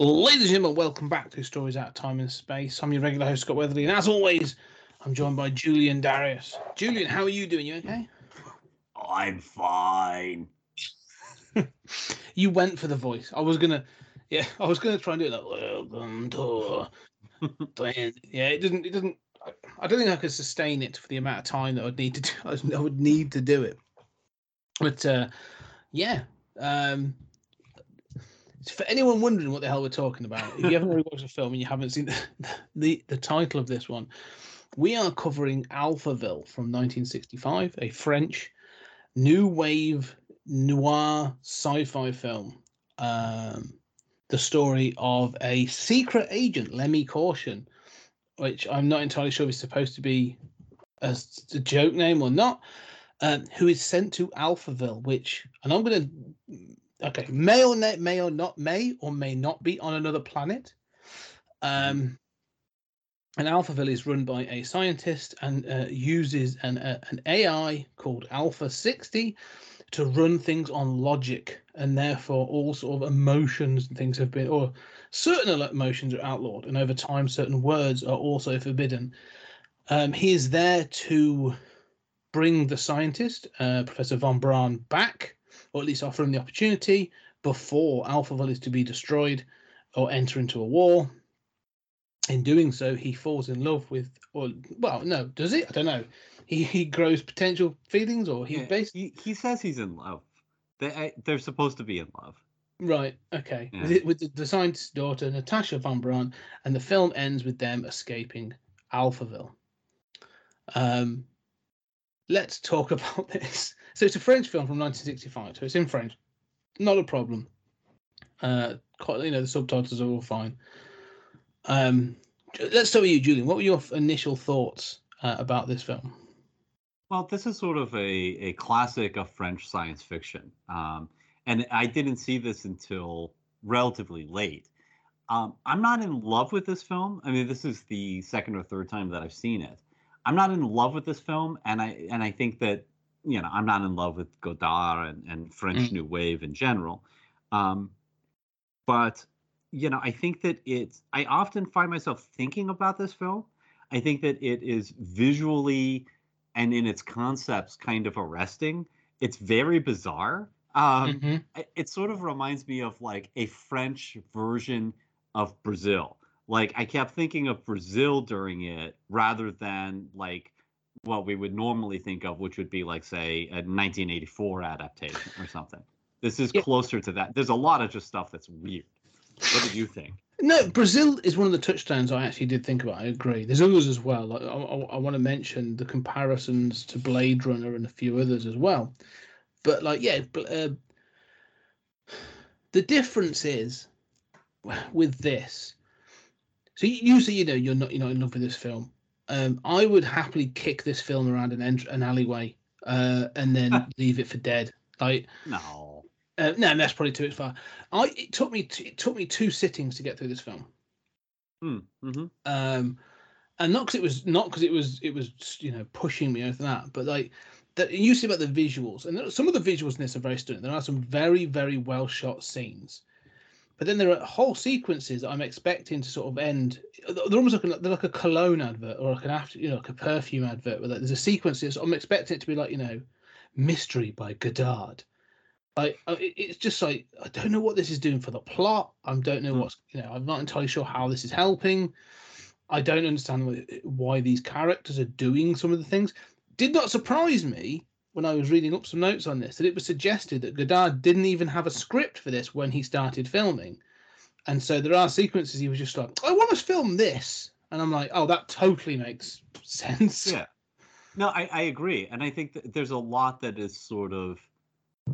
Ladies and gentlemen, welcome back to Stories Out of Time and Space. I'm your regular host, Scott Weatherly, and as always, I'm joined by Julian Darius. Julian, how are you doing? You okay? I'm fine. You went for the voice. I was gonna, yeah, I was gonna try and do it like welcome to. Yeah, it doesn't. It doesn't. I, don't think I could sustain it for the amount of time that I'd need to. Do, I would need to do it. But uh, yeah, um, for anyone wondering what the hell we're talking about, if you haven't already watched the film and you haven't seen the, the, the title of this one, we are covering Alphaville from 1965, a French new wave noir sci-fi film. Um, the story of a secret agent, Lemmy Caution, which I'm not entirely sure if is supposed to be a joke name or not, um, who is sent to Alphaville, which, and I'm going to okay, may or not, may or not, may or may not be on another planet. Um, and Alphaville is run by a scientist and uh, uses an uh, an AI called Alpha 60 to run things on logic, and therefore all sort of emotions and things have been, or certain emotions are outlawed, and over time certain words are also forbidden. Um, he is there to bring the scientist, uh, Professor von Braun, back or at least offer him the opportunity before Alphaville is to be destroyed or enter into a war. In doing so, he falls in love with, or well, no, does he? I don't know. He he grows potential feelings, or he's Yeah, basically he, he says he's in love. They I, they're supposed to be in love. right. Okay, Yeah. with, it, with the, the scientist's daughter Natasha von Braun, and the film ends with them escaping Alphaville. Um, let's talk about this. So it's a French film from 1965, so it's in French, not a problem. Uh, quite, you know, the subtitles are all fine. Um, let's start with you, Julian. What were your initial thoughts uh, about this film? Well, this is sort of a, a classic of French science fiction. Um, and I didn't see this until relatively late. Um, I'm not in love with this film. I mean, this is the second or third time that I've seen it. I'm not in love with this film, and I and I think that you know I'm not in love with Godard and, and French Mm. New Wave in general. Um, but you know, I think that it's. I often find myself thinking about this film. I think that it is visually and in its concepts kind of arresting. It's very bizarre. Um, Mhm. I- it sort of reminds me of like a French version of Brazil. Like I kept thinking of Brazil during it rather than like what we would normally think of, which would be like say a 1984 adaptation or something. This is Yeah. closer to that. There's a lot of just stuff that's weird. What did you think? No, Brazil is one of the touchdowns I actually did think about. I agree. There's others as well. Like, I, I, want to mention the comparisons to Blade Runner and a few others as well. But like, yeah, uh, the difference is with this. So you, you say you know you're not you're not in love with this film. Um, I would happily kick this film around an an alleyway uh, and then leave it for dead. Like No. uh, no, that's probably too far. I it took me t- it took me two sittings to get through this film, Hmm. hmm um, and not because it was not because it was it was you know pushing me over that, but like that you see about the visuals, and some of the visuals in this are very stunning. There are some very very well shot scenes, but then there are whole sequences that I'm expecting to sort of end. They're almost like a, they're like a cologne advert or like an after you know like a perfume advert. Where there's a sequence. that's- I'm expecting it to be like you know, mystery by Godard like uh, it's just like I don't know what this is doing for the plot. I don't know Hmm. what's you know I'm not entirely sure how this is helping. I don't understand why these characters are doing some of the things. Did not surprise me when I was reading up some notes on this that it was suggested that Godard didn't even have a script for this when he started filming, And so there are sequences he was just like, I want to film this. And I'm like, oh, that totally makes sense. Yeah. No, I, I agree, and I think that there's a lot that is sort of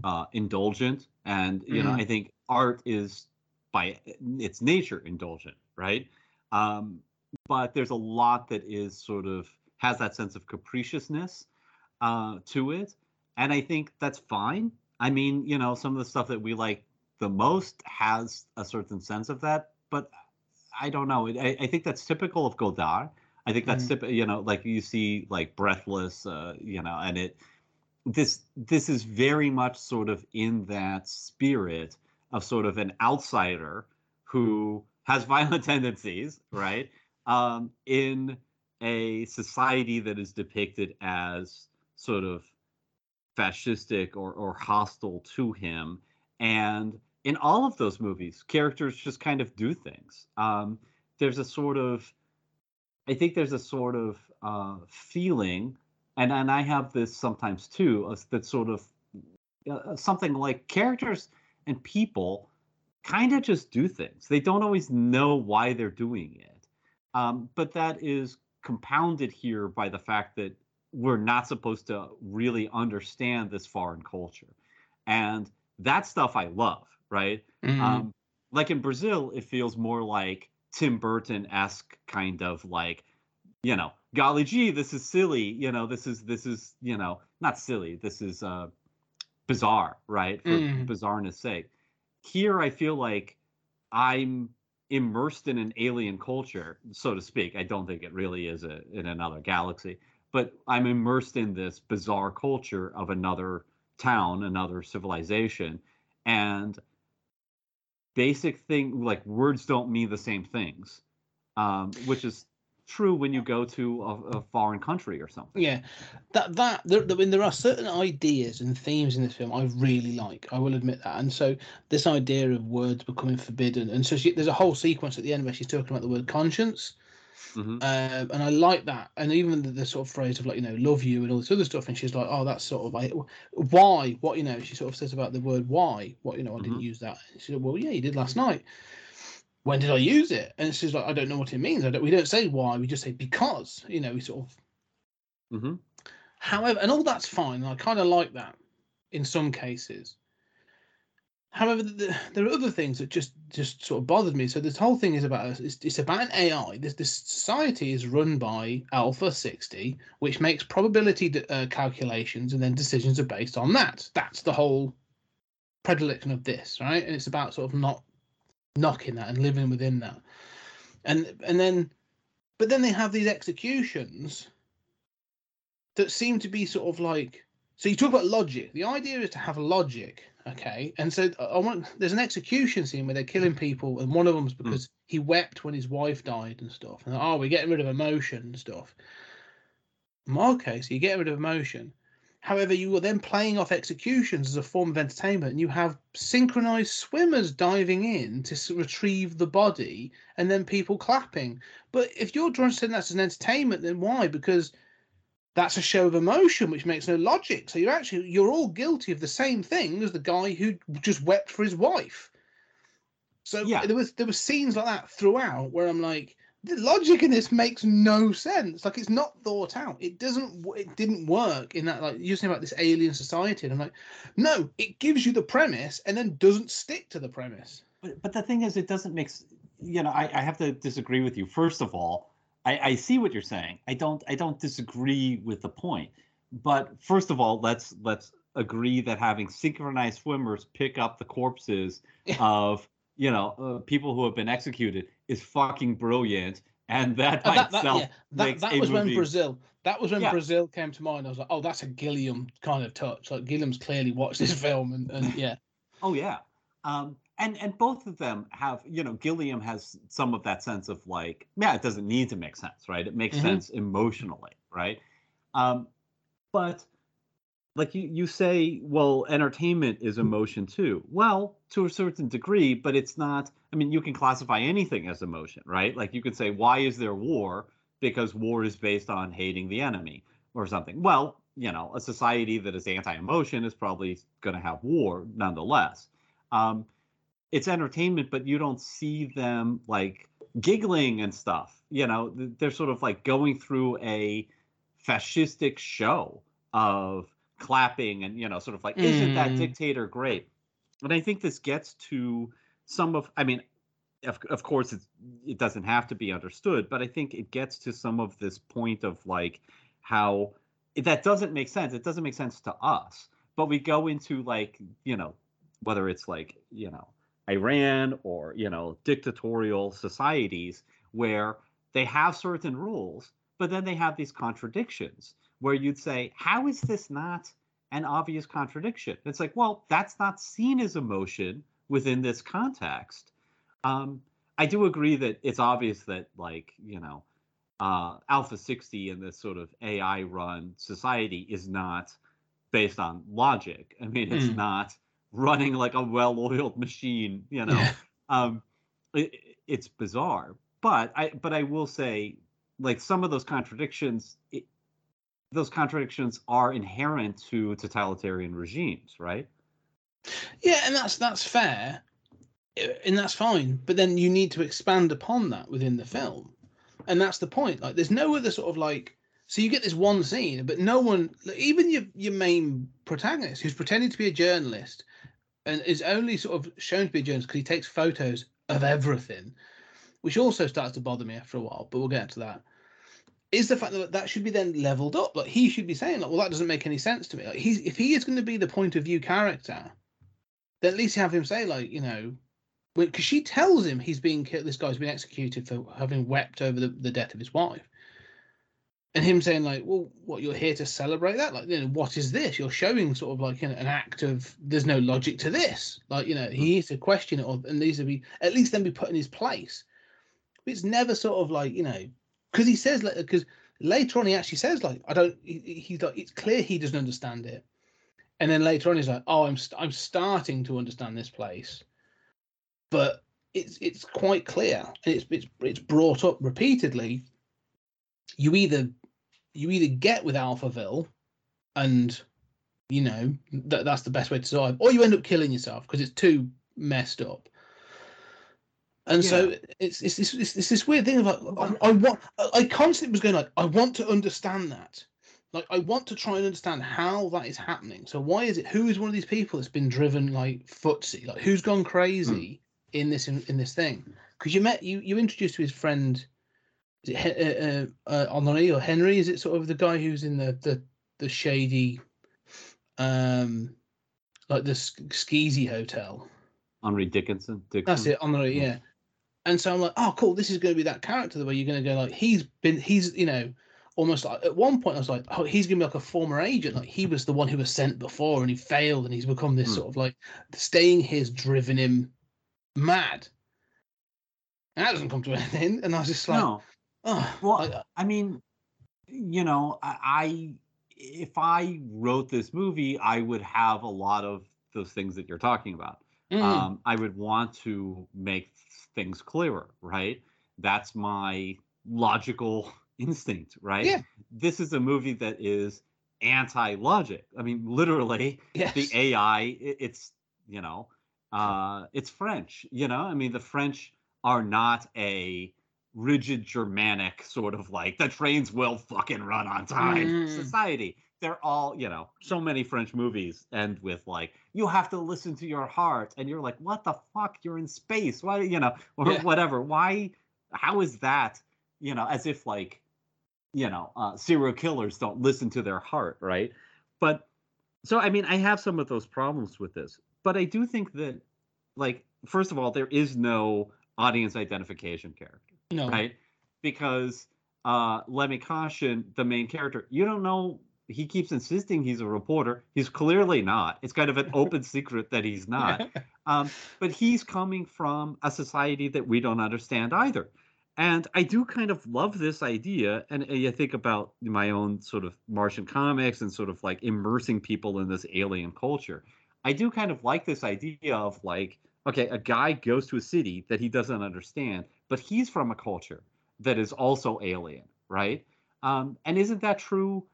uh, indulgent, and you know, Mhm. I think art is by its nature indulgent, right? Um, but there's a lot that is sort of has that sense of capriciousness uh, to it, and I think that's fine. I mean, you know, some of the stuff that we like the most has a certain sense of that, but I don't know. I, I think that's typical of Godard. I think that's Mhm. typical, you know, like you see like Breathless, uh, you know, and it this this is very much sort of in that spirit of sort of an outsider who has violent tendencies, right? Um, in a society that is depicted as sort of fascistic or, or hostile to him. And in all of those movies, characters just kind of do things. Um, there's a sort of, I think there's a sort of uh, feeling, and, and I have this sometimes too, uh, that sort of uh, something like characters and people kind of just do things. They don't always know why they're doing it. Um, but that is compounded here by the fact that we're not supposed to really understand this foreign culture. And that stuff I love, right? Mhm. Um, like in Brazil, it feels more like Tim Burton esque kind of like, you know, golly gee, this is silly. You know, this is this is you know not silly. This is uh, bizarre, right? For Mm. bizarreness sake. Here, I feel like I'm immersed in an alien culture, so to speak. I don't think it really is a, in another galaxy, but I'm immersed in this bizarre culture of another town, another civilization, and basic thing like words don't mean the same things, um, which is true when you go to a, a foreign country or something. Yeah, that that there, there, I mean, there are certain ideas and themes in this film I really like. I will admit that. And so this idea of words becoming forbidden, and so she, there's a whole sequence at the end where she's talking about the word conscience, Mhm. um, and I like that. And even the, the sort of phrase of like you know love you and all this other stuff. And she's like, oh, that's sort of like why what you know. She sort of says about the word why. What you know, I didn't Mhm. use that. And she said, well, yeah, you did last night. When did I use it? And she's like, I don't know what it means. I don't. We don't say why. We just say because. You know, we sort of Mm-hmm. However, and all that's fine. and I kind of like that in some cases. However, th there are other things that just just sort of bothered me. So this whole thing is about it's, it's about an AI. This this society is run by Alpha sixty, which makes probability uh, calculations, and then decisions are based on that. That's the whole predilection of this, right? And it's about sort of not knocking that and living within that. And and then, but then they have these executions that seem to be sort of like so you talk about logic the idea is to have logic okay and so i I want there's an execution scene where they're killing people and one of them's because he wept when his wife died and stuff and oh we're getting rid of emotion and stuff. Mm, okay so you're getting rid of emotion. However you are then playing off executions as a form of entertainment and you have synchronized swimmers diving in to retrieve the body and then people clapping. But if you're trying to say that's an entertainment then why? Because that's a show of emotion which makes no logic so you're actually you're all guilty of the same thing as the guy who just wept for his wife so Yeah. there was there were scenes like that throughout where i'm like the logic in this makes no sense like it's not thought out it doesn't it didn't work in that like you're saying about this alien society and i'm like no it gives you the premise and then doesn't stick to the premise But, but the thing is, it doesn't make. You know, I, I have to disagree with you. First of all, I, I see what you're saying. I don't. I don't disagree with the point. But first of all, let's let's agree that having synchronized swimmers pick up the corpses of you know uh, people who have been executed is fucking brilliant, and that by that, that, itself yeah, that, that was when Brazil. That was when Yeah. Brazil came to mind. I was like, oh, that's a Gilliam kind of touch. Like Gilliam's clearly watched this film, and, and yeah, Oh yeah. Um, and and both of them have, you know, Gilliam has some of that sense of like, yeah, it doesn't need to make sense, right? It makes Mhm. sense emotionally, right? Um, but like you you say, well, entertainment is emotion too. Well, to a certain degree, but it's not. I mean, you can classify anything as emotion, right? Like you could say, why is there war? Because war is based on hating the enemy or something. Well, you know, a society that is anti-emotion is probably going to have war nonetheless. Um, it's entertainment, but you don't see them like giggling and stuff. You know, they're sort of like going through a fascistic show of clapping and you know, sort of like, isn't that Mm. dictator great? And I think this gets to some of. I mean, of, of course, it's, it doesn't have to be understood, but I think it gets to some of this point of like how that doesn't make sense. It doesn't make sense to us, but we go into like you know whether it's like you know Iran or you know dictatorial societies where they have certain rules, but then they have these contradictions where you'd say, how is this not an obvious contradiction? It's like, well, that's not seen as emotion within this context. Um, I do agree that it's obvious that like you know uh, Alpha 60 in this sort of AI run society is not based on logic. I mean, it's Mm. not running like a well-oiled machine, you know. Yeah. Um, it, it's bizarre, but I but I will say, like some of those contradictions, it, those contradictions are inherent to totalitarian regimes, right? Yeah, and that's that's fair, and that's fine. But then you need to expand upon that within the film, and that's the point. Like, there's no other sort of like. So you get this one scene, but no one, like, even your your main protagonist, who's pretending to be a journalist, and is only sort of shown to be journalist because he takes photos of everything, which also starts to bother me after a while. But we'll get to that. Is the fact that that should be then leveled up? Like he should be saying, like, well, that doesn't make any sense to me. Like he's if he is going to be the point of view character, then at least have him say like you know because she tells him he's being killed this guy's been executed for having wept over the, the death of his wife and him saying like well what you're here to celebrate that? Like you know what is this? You're showing sort of like you know, an act of there's no logic to this. Like you know he hmm. needs to question it or and needs to be at least then be put in his place. But it's never sort of like you know because he says like because later on he actually says like i don't he- he's like it's clear he doesn't understand it. And then later on he's like oh i'm st- i'm starting to understand this place. But it's it's quite clear. And it's it's it's brought up repeatedly. You either you either get with alphaville and you know that that's the best way to survive or you end up killing yourself because it's too messed up and so Yeah. it's it's this it's, it's this weird thing of like I, I want I- constantly was going like I want to understand that like I want to try and understand how that is happening. So why is it? Who is one of these people that's been driven like footsie? Like who's gone crazy hmm. in this in, in this thing? Because you met you you introduced to his friend, is it He- uh, uh, uh, Henri or Henry? Is it sort of the guy who's in the the the shady, um, like the skeezy hotel? Henry Dickinson. Dickinson. That's it, Henri. Yeah. And so I'm like, oh, cool. This is going to be that character the way you're going to go like he's been he's you know almost like at one point I was like, oh, he's going to be like a former agent. Like he was the one who was sent before and he failed and he's become this Hmm. sort of like staying here's driven him mad. And that doesn't come to anything. And I was just like, no. Well, like, I mean, you know, I, I if I wrote this movie, I would have a lot of those things that you're talking about. mm, Um, I would want to make things clearer, right? That's my logical instinct, right? Yeah. This is a movie that is anti-logic. I mean, literally, yes. the AI, i- it's you know, uh, it's French. You know, I mean, the French are not a rigid Germanic sort of like the trains will fucking run on time Mm. society. They're all, you know, so many French movies end with like, you have to listen to your heart, and you're like, what the fuck? You're in space. Why, you know, or Yeah. whatever. Why? How is that? You know, as if like, you know, uh, serial killers don't listen to their heart, right? But so I mean, I have some of those problems with this, but I do think that, like, first of all, there is no audience identification character, no. right? Because uh, Lemmy Caution, the main character, you don't know. He keeps insisting he's a reporter. He's clearly not. It's kind of an open secret that he's not. Um, but he's coming from a society that we don't understand either. And I do kind of love this idea. And I think about my own sort of Martian comics and sort of like immersing people in this alien culture. I do kind of like this idea of like, okay, a guy goes to a city that he doesn't understand, but he's from a culture that is also alien, right? Um, and isn't that true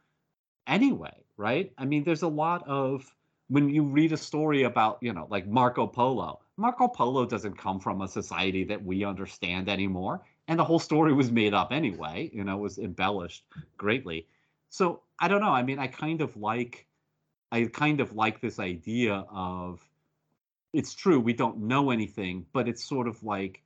anyway, right? I mean, there's a lot of when you read a story about, you know, like Marco Polo, Marco Polo doesn't come from a society that we understand anymore, and the whole story was made up anyway. You know, was embellished greatly. So I don't know. I mean, I kind of like, I kind of like this idea of, it's true we don't know anything, but it's sort of like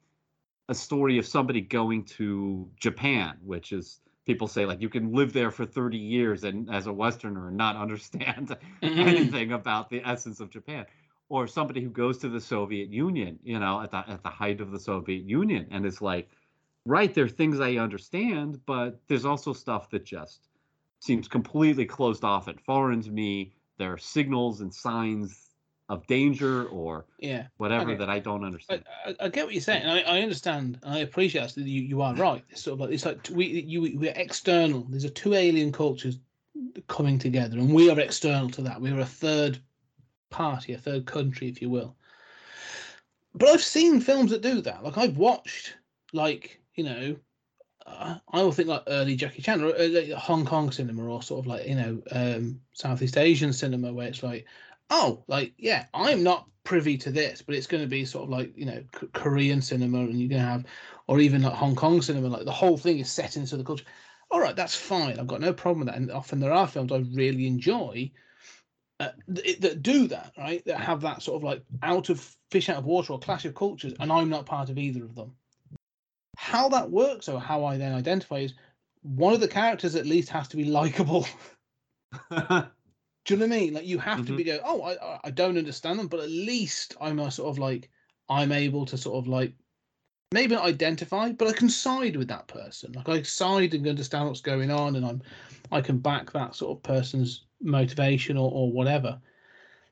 a story of somebody going to Japan, which is people say like you can live there for 30 years and as a westerner and not understand mm-hmm. anything about the essence of japan. Or somebody who goes to the soviet union you know at the at the height of the soviet union and is like right there are things i understand but there's also stuff that just seems completely closed off and foreign to me. There are signals and signs of danger or Yeah. whatever Okay. that i don't understand I, I get what you're saying. I, I understand. and I appreciate that you, you are right. It's sort of like it's like we you we're external. These are two alien cultures coming together, and we are external to that. We are a third party, a third country, if you will. But I've seen films that do that. Like I've watched, like you know, uh, I will think like early Jackie Chan or uh, Hong Kong cinema, or sort of like you know um, Southeast Asian cinema, where it's like, oh, like yeah, I'm not privy to this, but it's going to be sort of like you know K- Korean cinema, and you're going to have, or even like Hong Kong cinema, like the whole thing is set into the culture. All right, that's fine. I've got no problem with that, and often there are films I really enjoy. Uh, th- that do that right that have that sort of like out of fish out of water or clash of cultures and i'm not part of either of them how that works or how i then identify is one of the characters at least has to be likable do you know what I mean? Like you have to mm-hmm. be go, oh, I I- I don't understand them, but at least I'm a sort of like I'm able to sort of like maybe not identify, but I can side with that person. Like I side and understand what's going on, and I'm I can back that sort of person's motivation or, or whatever.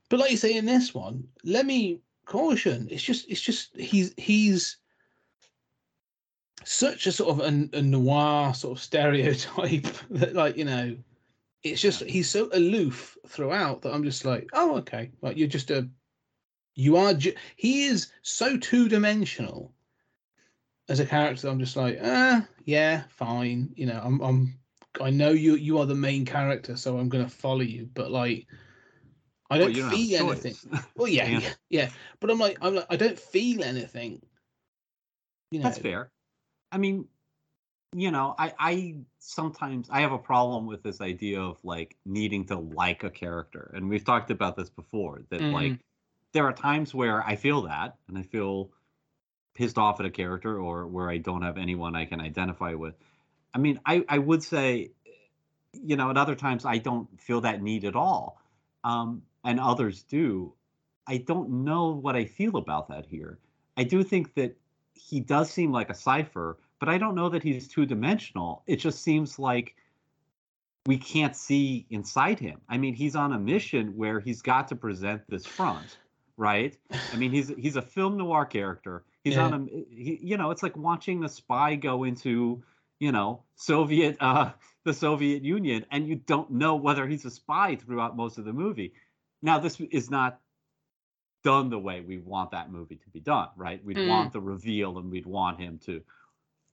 But like you say in this one, let me caution. It's just it's just he's he's such a sort of a, a noir sort of stereotype that like you know it's just he's so aloof throughout that I'm just like, oh, okay, like you're just a, you are. Ju- he is so two dimensional as a character. I'm just like, ah, yeah, fine. You know, I'm, I'm, I know you, you are the main character, so I'm gonna follow you. But like, I don't don't feel anything. Well, yeah, Yeah. yeah, yeah. But I'm like, I'm like, I don't feel anything. You know, That's fair. I mean, you know, I I sometimes I have a problem with this idea of like needing to like a character, and we've talked about this before. That Mhm. like there are times where I feel that, and I feel pissed off at a character, or where I don't have anyone I can identify with. I mean, I I would say, you know, at other times I don't feel that need at all, um, and others do. I don't know what I feel about that here. I do think that he does seem like a cipher, but I don't know that he's two dimensional. It just seems like we can't see inside him. I mean, he's on a mission where he's got to present this front, right? I mean, he's he's a film noir character. He's on a he, you know, it's like watching a spy go into, you know, Soviet uh the Soviet Union and you don't know whether he's a spy throughout most of the movie. Now, this is not done the way we want that movie to be done, right? We'd Mm. want the reveal and we'd want him to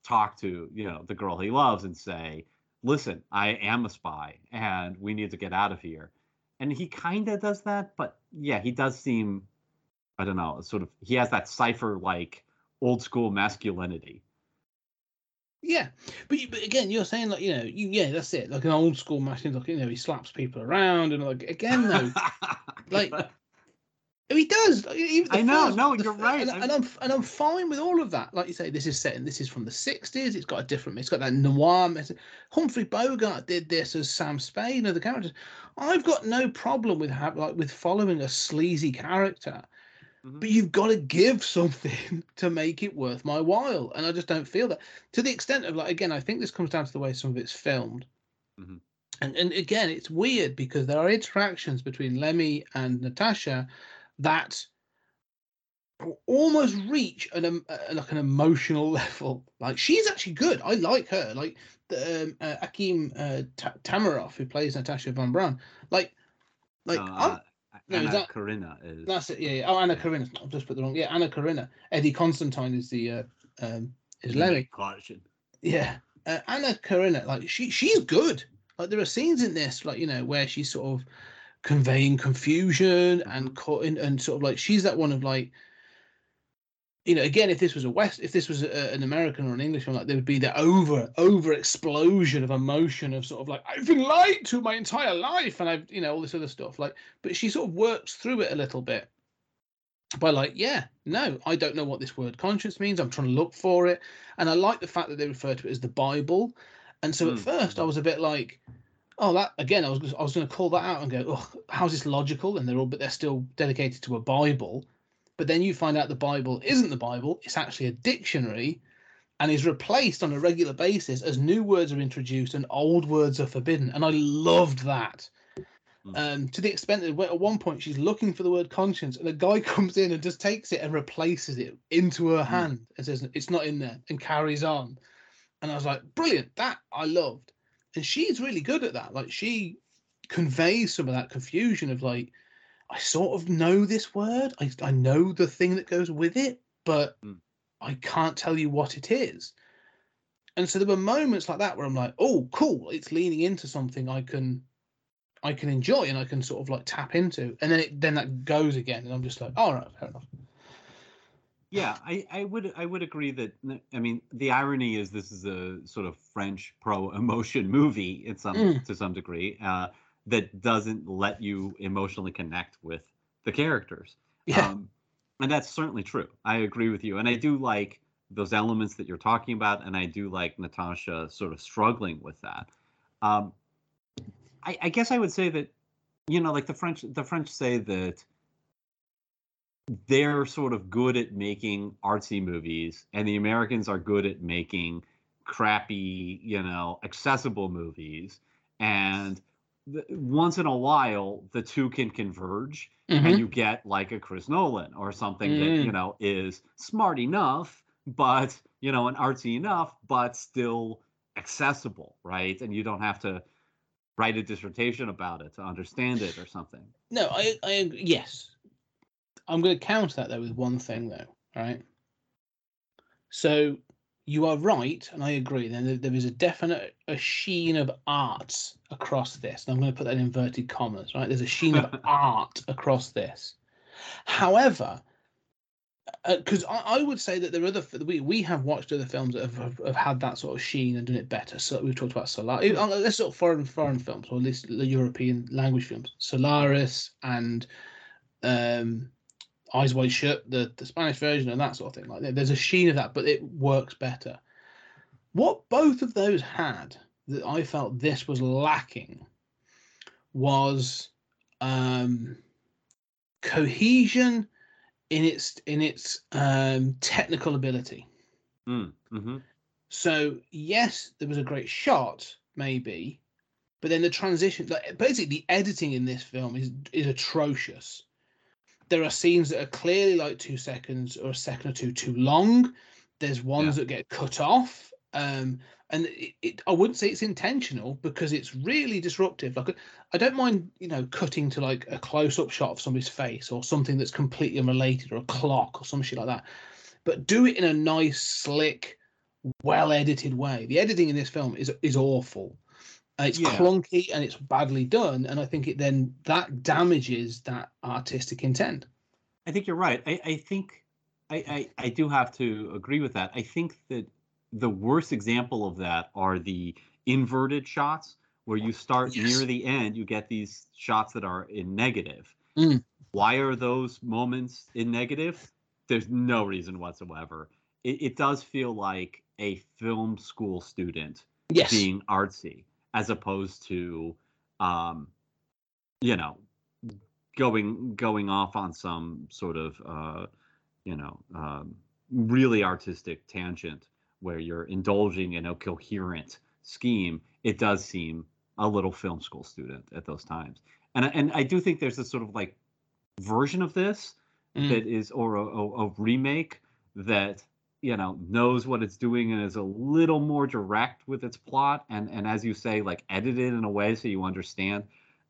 talk to, you know, the girl he loves and say, "Listen, I am a spy and we need to get out of here." And he kind of does that, but yeah, he does seem I don't know, sort of he has that cipher like old school masculinity. Yeah, but, you- but again, you're saying like you know, you, yeah, that's it. Like an old school machine, like you know, he slaps people around and like again though, like he does. like, even the I know, first- no, you're right, and, I'm- and I'm and I'm fine with all of that. Like you say, this is set in this is from the '60s. It's got a different. It's got that noir. message. Humphrey Bogart did this as Sam Spade and the characters. I've got no problem with ha- like with following a sleazy character, Mhm. but you've got to give something to make it worth my while, and I just don't feel that. To the extent of like again, I think this comes down to the way some of it's filmed. Mhm. And, and again, it's weird because there are interactions between Lemmy and Natasha that almost reach an um, uh, like an emotional level. Like she's actually good. I like her. Like the um, uh, Akim uh, Ta- Tamiroff who plays Natasha Von Braun. Like, like Uh, no, is Anna that- Karina is that's it. Yeah, yeah. Oh, Anna Karina. I've just put the wrong. Yeah, Anna Karina. Eddie Constantine is the uh, um, is Lemmy. Caution. Yeah, uh, Anna Karina, like she she's good. Like there are scenes in this, like you know, where she's sort of conveying confusion and cutting and sort of like she's that one of like you know, again, if this was a West, if this was a, an American or an English film, like there would be the over over explosion of emotion of sort of like I've been lied to my entire life, and I've you know all this other stuff. Like, but she sort of works through it a little bit by like, yeah, no, I don't know what this word conscience means. I'm trying to look for it, and I like the fact that they refer to it as the Bible. And so at Mm. first, I was a bit like, oh, that again, I was I was going to call that out and go, oh, how's this logical? And they're all, but they're still dedicated to a Bible. But then you find out the Bible isn't the Bible; it's actually a dictionary, and is replaced on a regular basis as new words are introduced and old words are forbidden. And I loved that. Mm. Um, to the extent that at one point she's looking for the word conscience, and a guy comes in and just takes it and replaces it into her hand and says it's not in there and carries on. And I was like, brilliant! That I loved, and she's really good at that. Like she conveys some of that confusion of like, I sort of know this word, I I know the thing that goes with it, but Mm. I can't tell you what it is. And so there were moments like that where I'm like, oh, cool, it's leaning into something I can I can enjoy and I can sort of like tap into. And then it then that goes again, and I'm just like, all right, fair enough. Yeah, I, I would I would agree that I mean the irony is this is a sort of French pro emotion movie in some Mm. to some degree uh, that doesn't let you emotionally connect with the characters. Yeah. Um, and that's certainly true. I agree with you, and I do like those elements that you're talking about, and I do like Natasha sort of struggling with that. Um, I, I guess I would say that you know, like the French, the French say that they're sort of good at making artsy movies, and the Americans are good at making crappy, you know, accessible movies. And th- once in a while, the two can converge, Mhm. and you get like a Chris Nolan or something that Mm. you know is smart enough, but you know, and artsy enough, but still accessible, right? And you don't have to write a dissertation about it to understand it or something. No, I, I. Yes, I'm going to counter that though with one thing though, right? So you are right, and I agree. Then there, there is a definite a sheen of art across this, and I'm going to put that in inverted commas, right? There's a sheen of art across this. However, uh, because I, I would say that there are other we we have watched other films that have, have, have had that sort of sheen and done it better. So we've talked about Solaris. Eh, uh, let's sort of foreign foreign films or at least the European language films, Solaris and um, Eyes Wide Shut, the the Spanish version and that sort of thing. Like there- there's a sheen of that, but it works better. What both of those had that I felt this was lacking was um, cohesion in its in its um, technical ability. Mm, hmm So yes, there was a great shot, maybe, but then the transition, like basically the editing in this film is is atrocious. There are scenes that are clearly like two seconds or a second or two too long. There's ones that get cut off, um, and it, it, I wouldn't say it's intentional because it's really disruptive. Like I don't mind, you know, cutting to like a close-up shot of somebody's face or something that's completely unrelated or a clock or some shit like that, but do it in a nice, slick, well edited way. The editing in this film is is awful. It's Yeah. clunky and it's badly done, and I think it then that damages that artistic intent. I think you're right. I, I think I, I, I do have to agree with that. I think that the worst example of that are the inverted shots where you start Yes. near the end, you get these shots that are in negative. Mm. Why are those moments in negative? There's no reason whatsoever. It, it does feel like a film school student Yes, being artsy as opposed to um you know going going off on some sort of uh you know um really artistic tangent where you're indulging in a coherent scheme it does seem a little film school student at those times and I- and I do think there's a sort of like version of this Mm. that is or a, a, a remake that you know knows what it's doing and is a little more direct with its plot and and as you say like edited in a way so you understand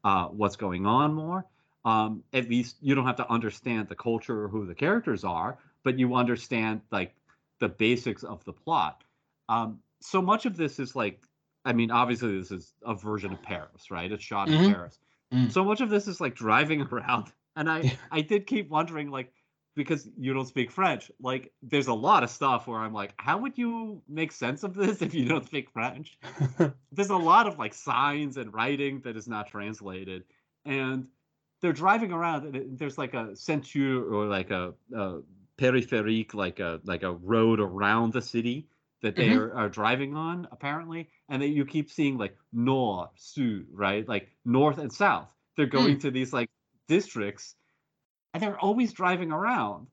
uh, what's going on more. Um, at least you don't have to understand the culture or who the characters are but you understand like the basics of the plot. Um, so much of this is like i mean obviously this is a version of paris right? It's shot in Mhm. paris. Mm. so much of this is like driving around and i i did keep wondering like because you don't speak French. Like, there's a lot of stuff where I'm like, how would you make sense of this if you don't speak French? there's a lot of like signs and writing that is not translated, and they're driving around. And there's like a ceinture or like a, a peripherique, like a like a road around the city that they Mhm. are, are driving on apparently, and that you keep seeing like nord, sud, right, like north and south. They're going to these like districts, and they're always driving around.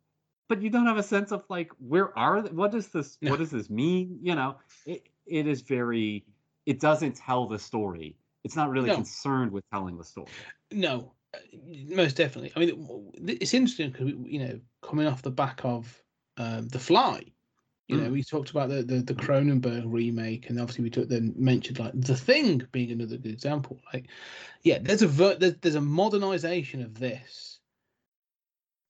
But you don't have a sense of like where are they? what does this No. what does this mean? You know, it, it is very it doesn't tell the story. It's not really No. concerned with telling the story. No, uh, most definitely. I mean, it's interesting because you know, coming off the back of um, the Fly, you know, Mm. we talked about the, the the Cronenberg remake, and obviously we took then mentioned like the Thing being another good example. Like, yeah, there's a ver- there's, there's a modernization of this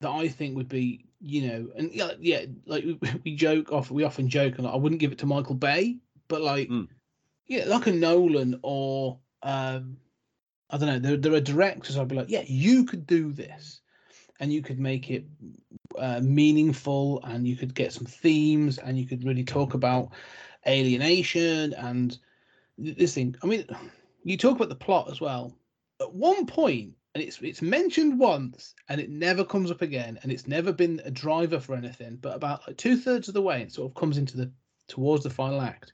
that I think would be, you know, and yeah, yeah, like we, we joke off, we often joke, and like, I wouldn't give it to Michael Bay, but like, Mm. yeah, like a Nolan or um, I don't know. There, there are directors I'd be like, yeah, you could do this, and you could make it uh, meaningful, and you could get some themes, and you could really talk about alienation and this thing. I mean, you talk about the plot as well. At one point, and it's it's mentioned once, and it never comes up again, and it's never been a driver for anything. But about like two thirds of the way, it sort of comes into the towards the final act.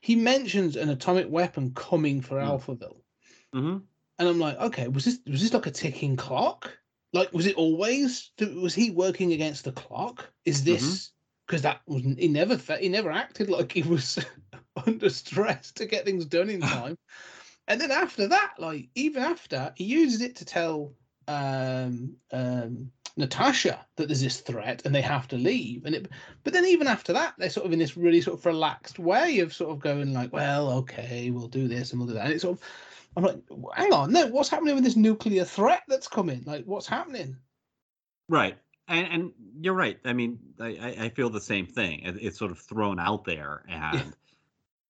He mentions an atomic weapon coming for Mm. Alphaville hmm and I'm like, okay, was this was this like a ticking clock? Like, was it always? Was he working against the clock? Is this because that was he never he never acted like he was under stress to get things done in time. And then after that, like even after he uses it to tell um um Natasha that there's this threat and they have to leave. And it but then even after that, they're sort of in this really sort of relaxed way of sort of going like, well, okay, we'll do this and we'll do that. And it's sort of I'm like, hang on, no, what's happening with this nuclear threat that's coming? Like, what's happening? Right. And, and you're right. I mean, I, I- I feel the same thing. It's sort of thrown out there. And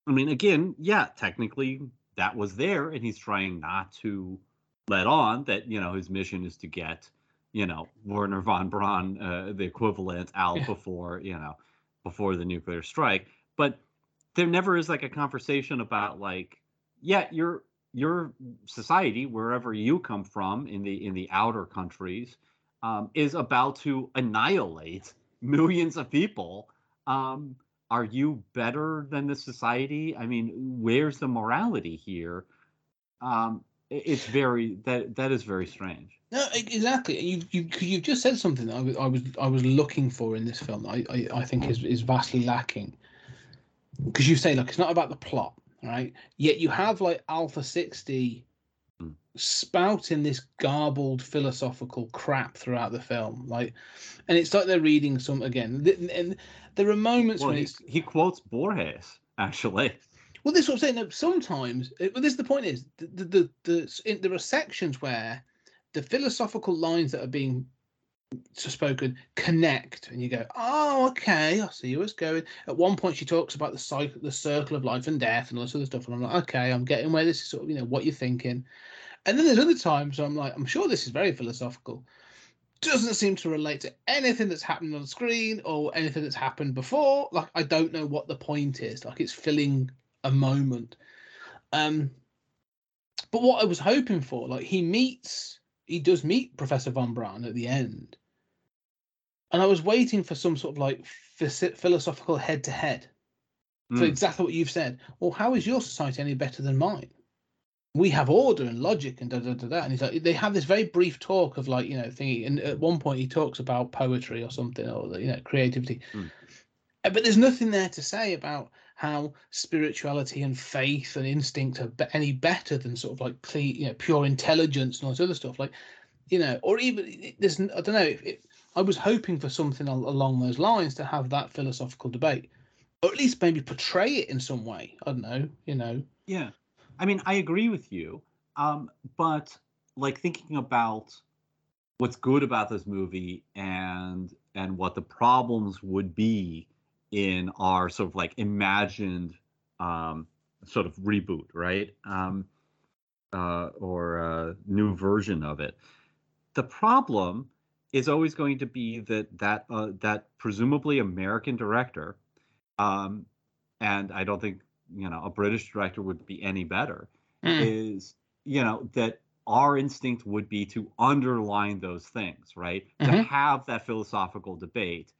I mean, again, yeah, technically that was there, and he's trying not to let on that, you know, his mission is to get, you know, Werner von Braun, uh, the equivalent, out Yeah. before, you know, before the nuclear strike. But there never is like a conversation about like, yeah, your your society, wherever you come from in the in the outer countries, um, is about to annihilate millions of people. Um, are you better than the society? I mean, where's the morality here? Um, it's very that that is very strange. No, exactly. You you you've just said something that I was I was I was looking for in this film. I I, I think is is vastly lacking. Because you say look, it's not about the plot, right? Yet you have like Alpha sixty. Spouting this garbled philosophical crap throughout the film, like, and it's like they're reading some again. And there are moments Well, when he, he quotes Borges actually. Well, this is what I'm saying. that Sometimes, it- well, this is the point: is the the, the, the in, there are sections where the philosophical lines that are being spoken connect, and you go, "Oh, okay, I see where it's going." At one point, she talks about the cycle, the circle of life and death, and all this other stuff, and I'm like, "Okay, I'm getting where this is sort of, you know, what you're thinking." And then there's other times I'm like, "I'm sure this is very philosophical." Doesn't seem to relate to anything that's happened on screen or anything that's happened before. Like, I don't know what the point is. Like, it's filling a moment. Um, but what I was hoping for, like he meets, he does meet Professor von Braun at the end, and I was waiting for some sort of like phys- philosophical head to head for Mm. exactly what you've said. Well, how is your society any better than mine? We have order and logic and da da da da. And he's like, they have this very brief talk of like, you know, thingy. And at one point, he talks about poetry or something, or you know, creativity. Mm. But there's nothing there to say about how spirituality and faith and instinct are any better than sort of like you know, pure intelligence and all this other stuff. Like, you know, or even it- there's, I don't know. If it, I was hoping for something along those lines to have that philosophical debate, or at least maybe portray it in some way. I don't know. You know. Yeah. I mean, I agree with you. Um, but like thinking about what's good about this movie and and what the problems would be in our sort of like imagined um sort of reboot, right? Um uh or uh new version of it. The problem is always going to be that that uh, that presumably American director, um, and I don't think you know a British director would be any better. Mm. Is you know that our instinct would be to underline those things, right? To Mhm. have that philosophical debate,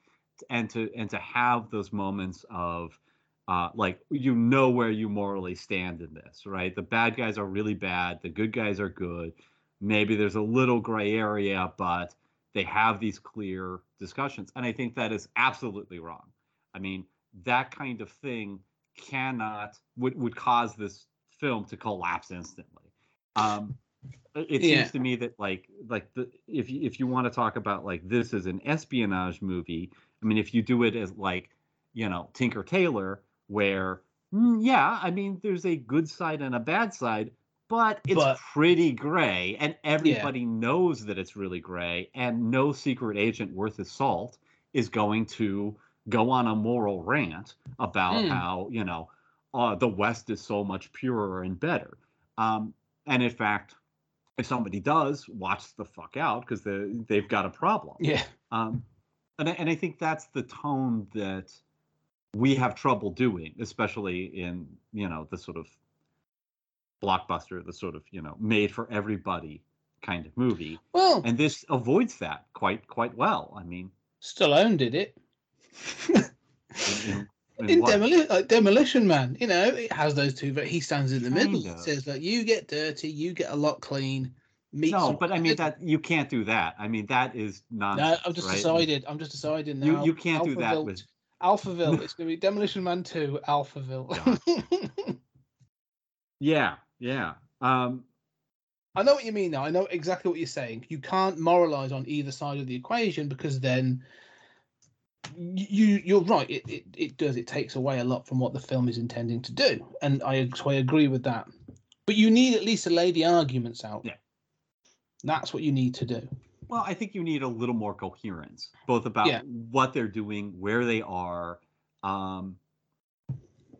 and to and to have those moments of uh, like you know where you morally stand in this, right? The bad guys are really bad, the good guys are good. Maybe there's a little gray area, but they have these clear discussions, and I think that is absolutely wrong. I mean, that kind of thing cannot would would cause this film to collapse instantly. Um, it Yeah. seems to me that like like the if you, if you want to talk about like this is an espionage movie, I mean, if you do it as like you know Tinker Tailor, where mm, yeah, I mean, there's a good side and a bad side, but it's But- pretty gray, and everybody knows that it's really gray, and no secret agent worth his salt is going to go on a moral rant about Mm. how you know uh, the West is so much purer and better. Um, and in fact, if somebody does, watch the fuck out because they they've got a problem. Yeah. Um, and I, and I think that's the tone that we have trouble doing, especially in you know the sort of blockbuster, the sort of you know made for everybody kind of movie, Well, and this avoids that quite quite well. I mean, Stallone did it. in? Demoli- like Demolition Man, you know, it has those two. But he stands in the middle. Kind It of. says like, "You get dirty, you get a lot clean." No, but I mean middle." that you can't do that. I mean that is No, nonsense. I've just right? decided. I'm just deciding You now. you can't do that with Alphaville. It's gonna be Demolition Man Two. Alphaville. yeah yeah. Um, I know what you mean now. I know exactly what you're saying. You can't moralize on either side of the equation because then you you're right. It, it it does. It takes away a lot from what the film is intending to do, and I so I agree with that. But you need at least to lay the arguments out. Yeah. That's what you need to do. Well, I think you need a little more coherence, both about Yeah. what they're doing, where they are. Um,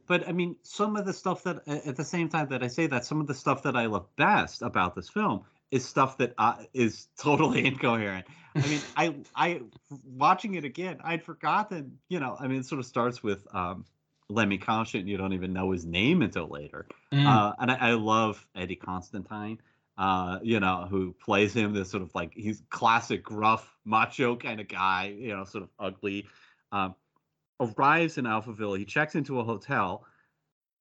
but I mean, some of the stuff that, at the same time that I say that, some of the stuff that I love best about this film is stuff that uh, is totally incoherent. I mean, I, I, watching it again, I'd forgotten. You know, I mean, it sort of starts with um, Lemmy Caution. You don't even know his name until later. Mm. Uh, and I, I love Eddie Constantine, uh, you know, who plays him this sort of like he's classic gruff macho kind of guy, you know, sort of ugly. Um, arrives in Alphaville. He checks into a hotel.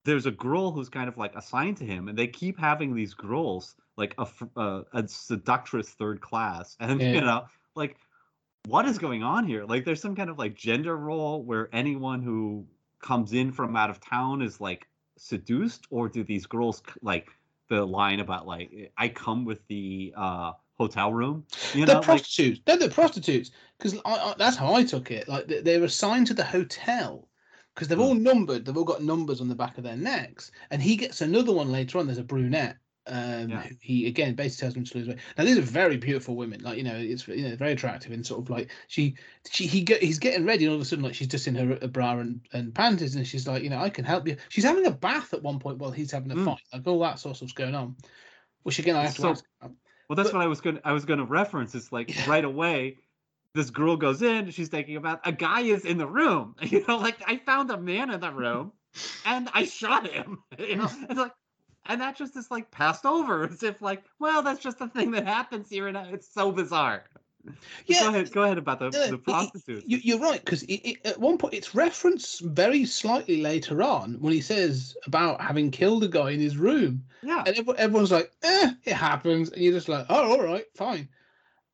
There's a girl who's kind of like assigned to him, and they keep having these girls like a uh, a seductress third class, and Yeah. you know, like what is going on here? Like, there's some kind of like gender role where anyone who comes in from out of town is like seduced, or do these girls like the line about like I come with the uh hotel room? You they're know, like prostitutes. They're the prostitutes because that's how I took it. Like they- they're assigned to the hotel because they've Hmm. all numbered. They've all got numbers on the back of their necks, and he gets another one later on. There's a brunette. Um, Yeah. he again basically tells him to lose weight. Now these are very beautiful women. Like you know, it's you know very attractive and sort of like she she he get he's getting ready and all of a sudden like she's just in her, her bra and, and panties and she's like you know I can help you. She's having a bath at one point while he's having a Mm. fight. Like all that sort of stuff's going on. Which again I have to ask. Well, that's But- what I was going. to I was going to reference. It's like Yeah. right away, this girl goes in. She's taking a bath. A guy is in the room. You know, like I found a man in the room, and I shot him. You know, it's like, and that just is like passed over as if like, well, that's just a thing that happens here, and it's so bizarre. Yeah, go ahead. Go ahead about the, Yeah, the it- it- prostitutes. You, you're right because at one point it's referenced very slightly later on when he says about having killed a guy in his room, yeah. and everyone's like, "Eh, it happens," and you're just like, "Oh, all right, fine."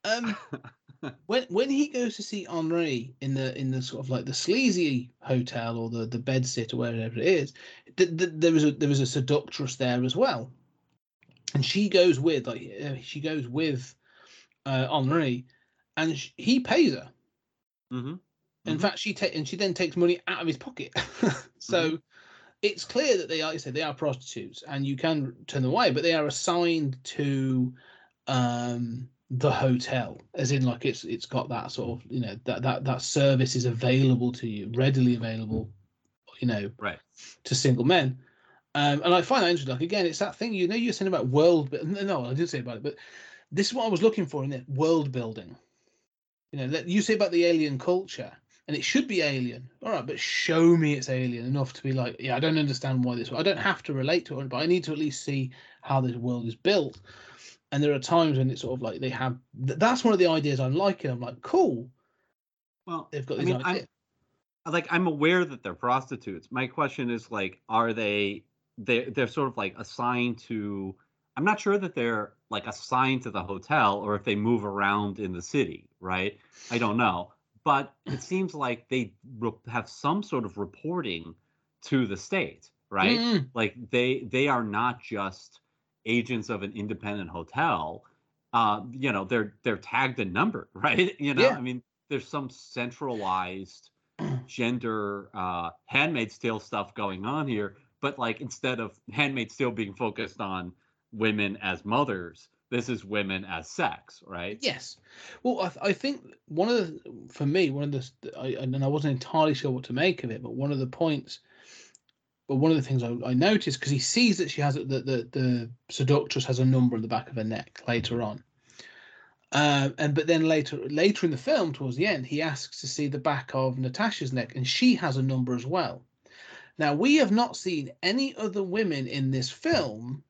Um, when when he goes to see Henri in the in the sort of like the sleazy hotel or the the bed sit or wherever it is, th- th- there was a there was a seductress there as well, and she goes with like uh, she goes with uh, Henri, and sh- he pays her. Mm-hmm. In Mhm. fact, she ta- and she then takes money out of his pocket. so it's clear that they are, like I said, they are prostitutes, and you can turn them away, but they are assigned to um, the hotel, as in like it's it's got that sort of you know that that that service is available to you, readily available, you know, Right. to single men. Um, and I find that interesting. Like again, it's that thing you know you're saying about world. No, I did say about it, but this is what I was looking for in it: world building. You know, let you say about the alien culture, and it should be alien. All right, but show me it's alien enough to be like, yeah, I don't understand why this. I don't have to relate to it, but I need to at least see how this world is built. And there are times when it's sort of like they have. That's one of the ideas I'm liking. I'm like, cool. Well, They've got I these mean, ideas. I'm like I'm aware that they're prostitutes. My question is like, are they they they're sort of like assigned to I'm not sure that they're like assigned to the hotel or if they move around in the city, right? I don't know. But it seems like they re- have some sort of reporting to the state, right? Mm, like they they are not just agents of an independent hotel uh you know they're they're tagged and numbered right you know Yeah. i mean there's some centralized gender uh handmaid's tale stuff going on here but like instead of handmaid's tale being focused on women as mothers this is women as sex right Yes. Well, I, th- I think one of the, for me, one of the, I, and I wasn't entirely sure what to make of it, but one of the points, but one of the things I, I noticed, because he sees that she has, a- the, the, seductress has a number on the back of her neck later on. Um, and but then later later in the film towards the end he asks to see the back of natasha's neck and she has a number as well. Now we have not seen any other women in this film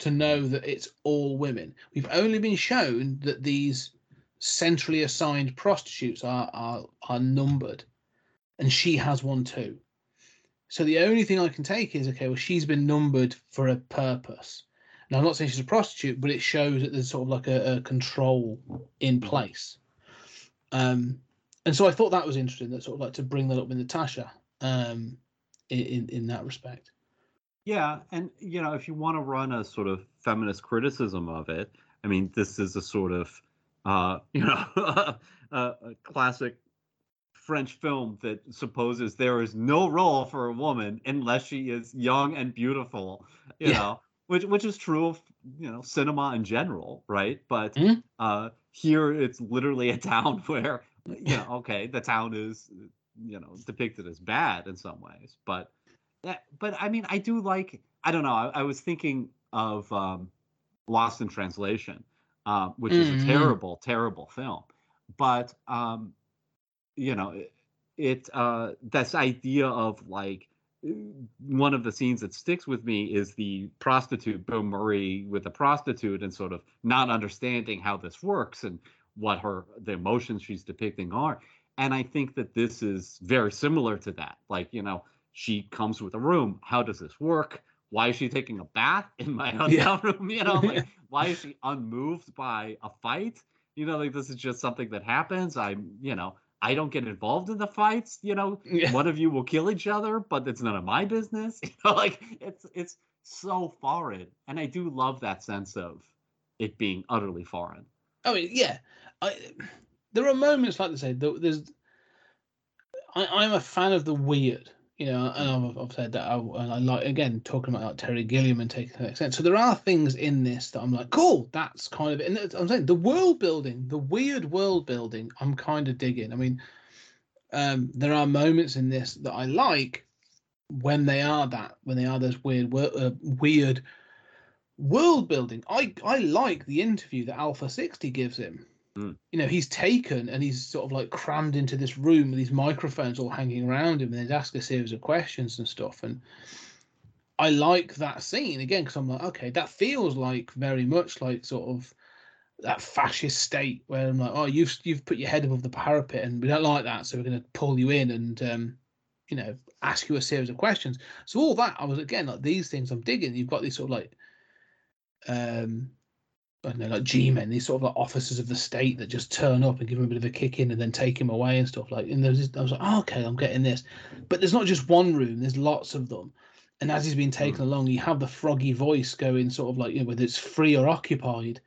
to know that it's all women. We've only been shown that these centrally assigned prostitutes are are are numbered. And she has one too so the only thing i can take is okay well she's been numbered for a purpose. Now i'm not saying she's a prostitute but it shows that there's sort of like a, a control in place. Um and so i thought that was interesting that sort of like to bring that up with natasha um in in, in that respect. Yeah, and you know, if you want to run a sort of feminist criticism of it, I mean, this is a sort of, uh, you know, a, a classic French film that supposes there is no role for a woman unless she is young and beautiful, you Yeah. know, which which is true of you know cinema in general, right? But Mhm. uh, here it's literally a town where you know, okay, the town is you know depicted as bad in some ways, but that, but I mean, I do like. I don't know. I, I was thinking of um, Lost in Translation, uh, which is Mhm. a terrible, terrible film. But um, you know, it, it uh, this idea of like one of the scenes that sticks with me is the prostitute Bill Murray with the prostitute and sort of not understanding how this works and what her the emotions she's depicting are. And I think that this is very similar to that. Like, you know, she comes with a room. How does this work? Why is she taking a bath in my hotel room? You know, like why is she unmoved by a fight? You know, like this is just something that happens. I'm, you know, I don't get involved in the fights. You know, Yeah. one of you will kill each other, but it's none of my business. You know, like it's it's so foreign, and I do love that sense of it being utterly foreign. I mean, yeah, I there are moments like this. Say there's, I, I'm a fan of the weird, you know, and I've, I've said that. I, and I like again talking about like Terry Gilliam and taking the next sense. So there are things in this that I'm like, cool, that's kind of it. And I'm saying the world building, the weird world building, I'm kind of digging. I mean, um, there are moments in this that I like when they are that, when they are those weird, uh, weird world building. I I like the interview that Alpha 60 gives him. Mm. You know, he's taken and he's sort of like crammed into this room with these microphones all hanging around him, and they ask a series of questions and stuff. And I like that scene again because I'm like, okay, that feels like very much like sort of that fascist state where I'm like, oh, you've you've put your head above the parapet, and we don't like that, so we're going to pull you in and um, you know ask you a series of questions. So all that I was again like these things I'm digging. You've got these sort of like um I don't know, like G-men, these sort of like officers of the state that just turn up and give him a bit of a kick in and then take him away and stuff like. And there's, I was like, oh, okay, I'm getting this, but there's not just one room. There's lots of them. And as he's been taken along, you have the froggy voice going, sort of like, you know, whether it's free or occupied.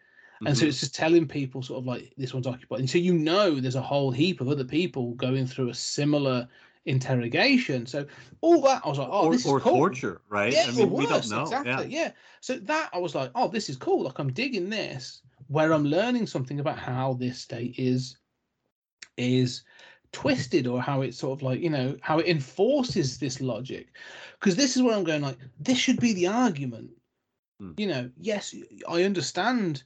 And so Mhm. it's just telling people sort of like this one's occupied. And so you know there's a whole heap of other people going through a similar interrogation. So all that I was like, oh, or, this or is cool. torture, right? Yeah, I mean, or we don't know. exactly. Yeah. Yeah. So that I was like, oh, this is cool. Like I'm digging this, where I'm learning something about how this state is is twisted or how it's sort of like you know how it enforces this logic because this is where i'm going like this should be the argument Hmm. you know yes i understand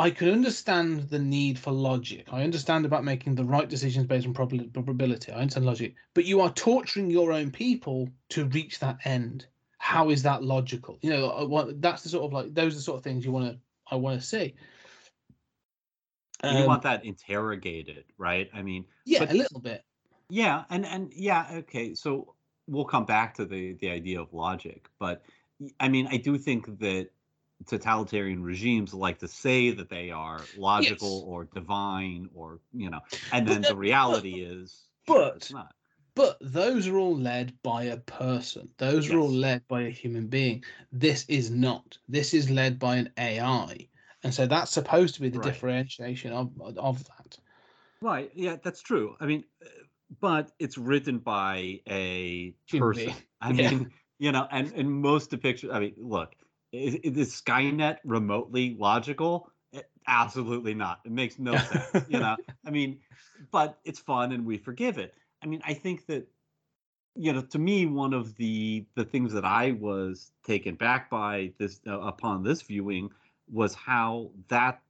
I can understand the need for logic. I understand about making the right decisions based on probability. I understand logic, but you are torturing your own people to reach that end. How is that logical? You know, want, that's the sort of like those are the sort of things you want to. I want to see. And you Um, want that interrogated, right? I mean, yeah, but- a little bit. Yeah, and and yeah, okay. So we'll come back to the the idea of logic, but I mean, I do think that totalitarian regimes like to say that they are logical Yes. or divine or you know, and then the reality is but- it's not. But those are all led by a person. Those are all led by a human being. This is not. This is led by an AI, and so that's supposed to be the Right. differentiation of of that. Right. Yeah, that's true. I mean, but it's written by a Human person. being. I Yeah. mean, you know, and in most depictions, I mean, look, is, is Skynet remotely logical? Eh, Absolutely not. It makes no sense. You know, I mean, but it's fun and we forgive it. I mean, I think that you know, to me, one of the the things that I was taken back by this uh, upon this viewing was how that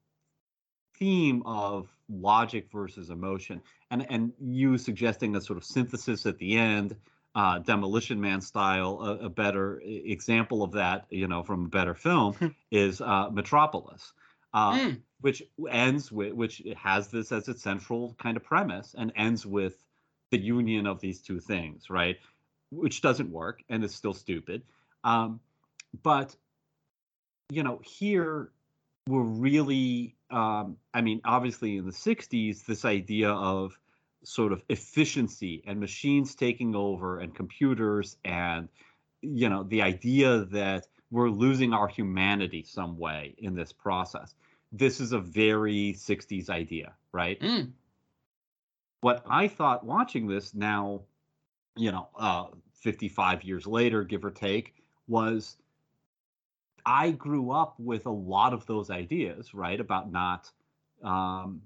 theme of logic versus emotion and and you suggesting a sort of synthesis at the end uh demolition man style a, a better example of that you know from a better film is uh metropolis uh Mm. which ends with which has this as its central kind of premise and ends with the union of these two things right which doesn't work and is still stupid um but you know here we're really um i mean obviously in the 60s this idea of sort of efficiency and machines taking over and computers and you know the idea that we're losing our humanity some way in this process this is a very 60s idea right Mm. what I thought watching this now, you know, uh, 55 years later, give or take, was I grew up with a lot of those ideas, right? About not um,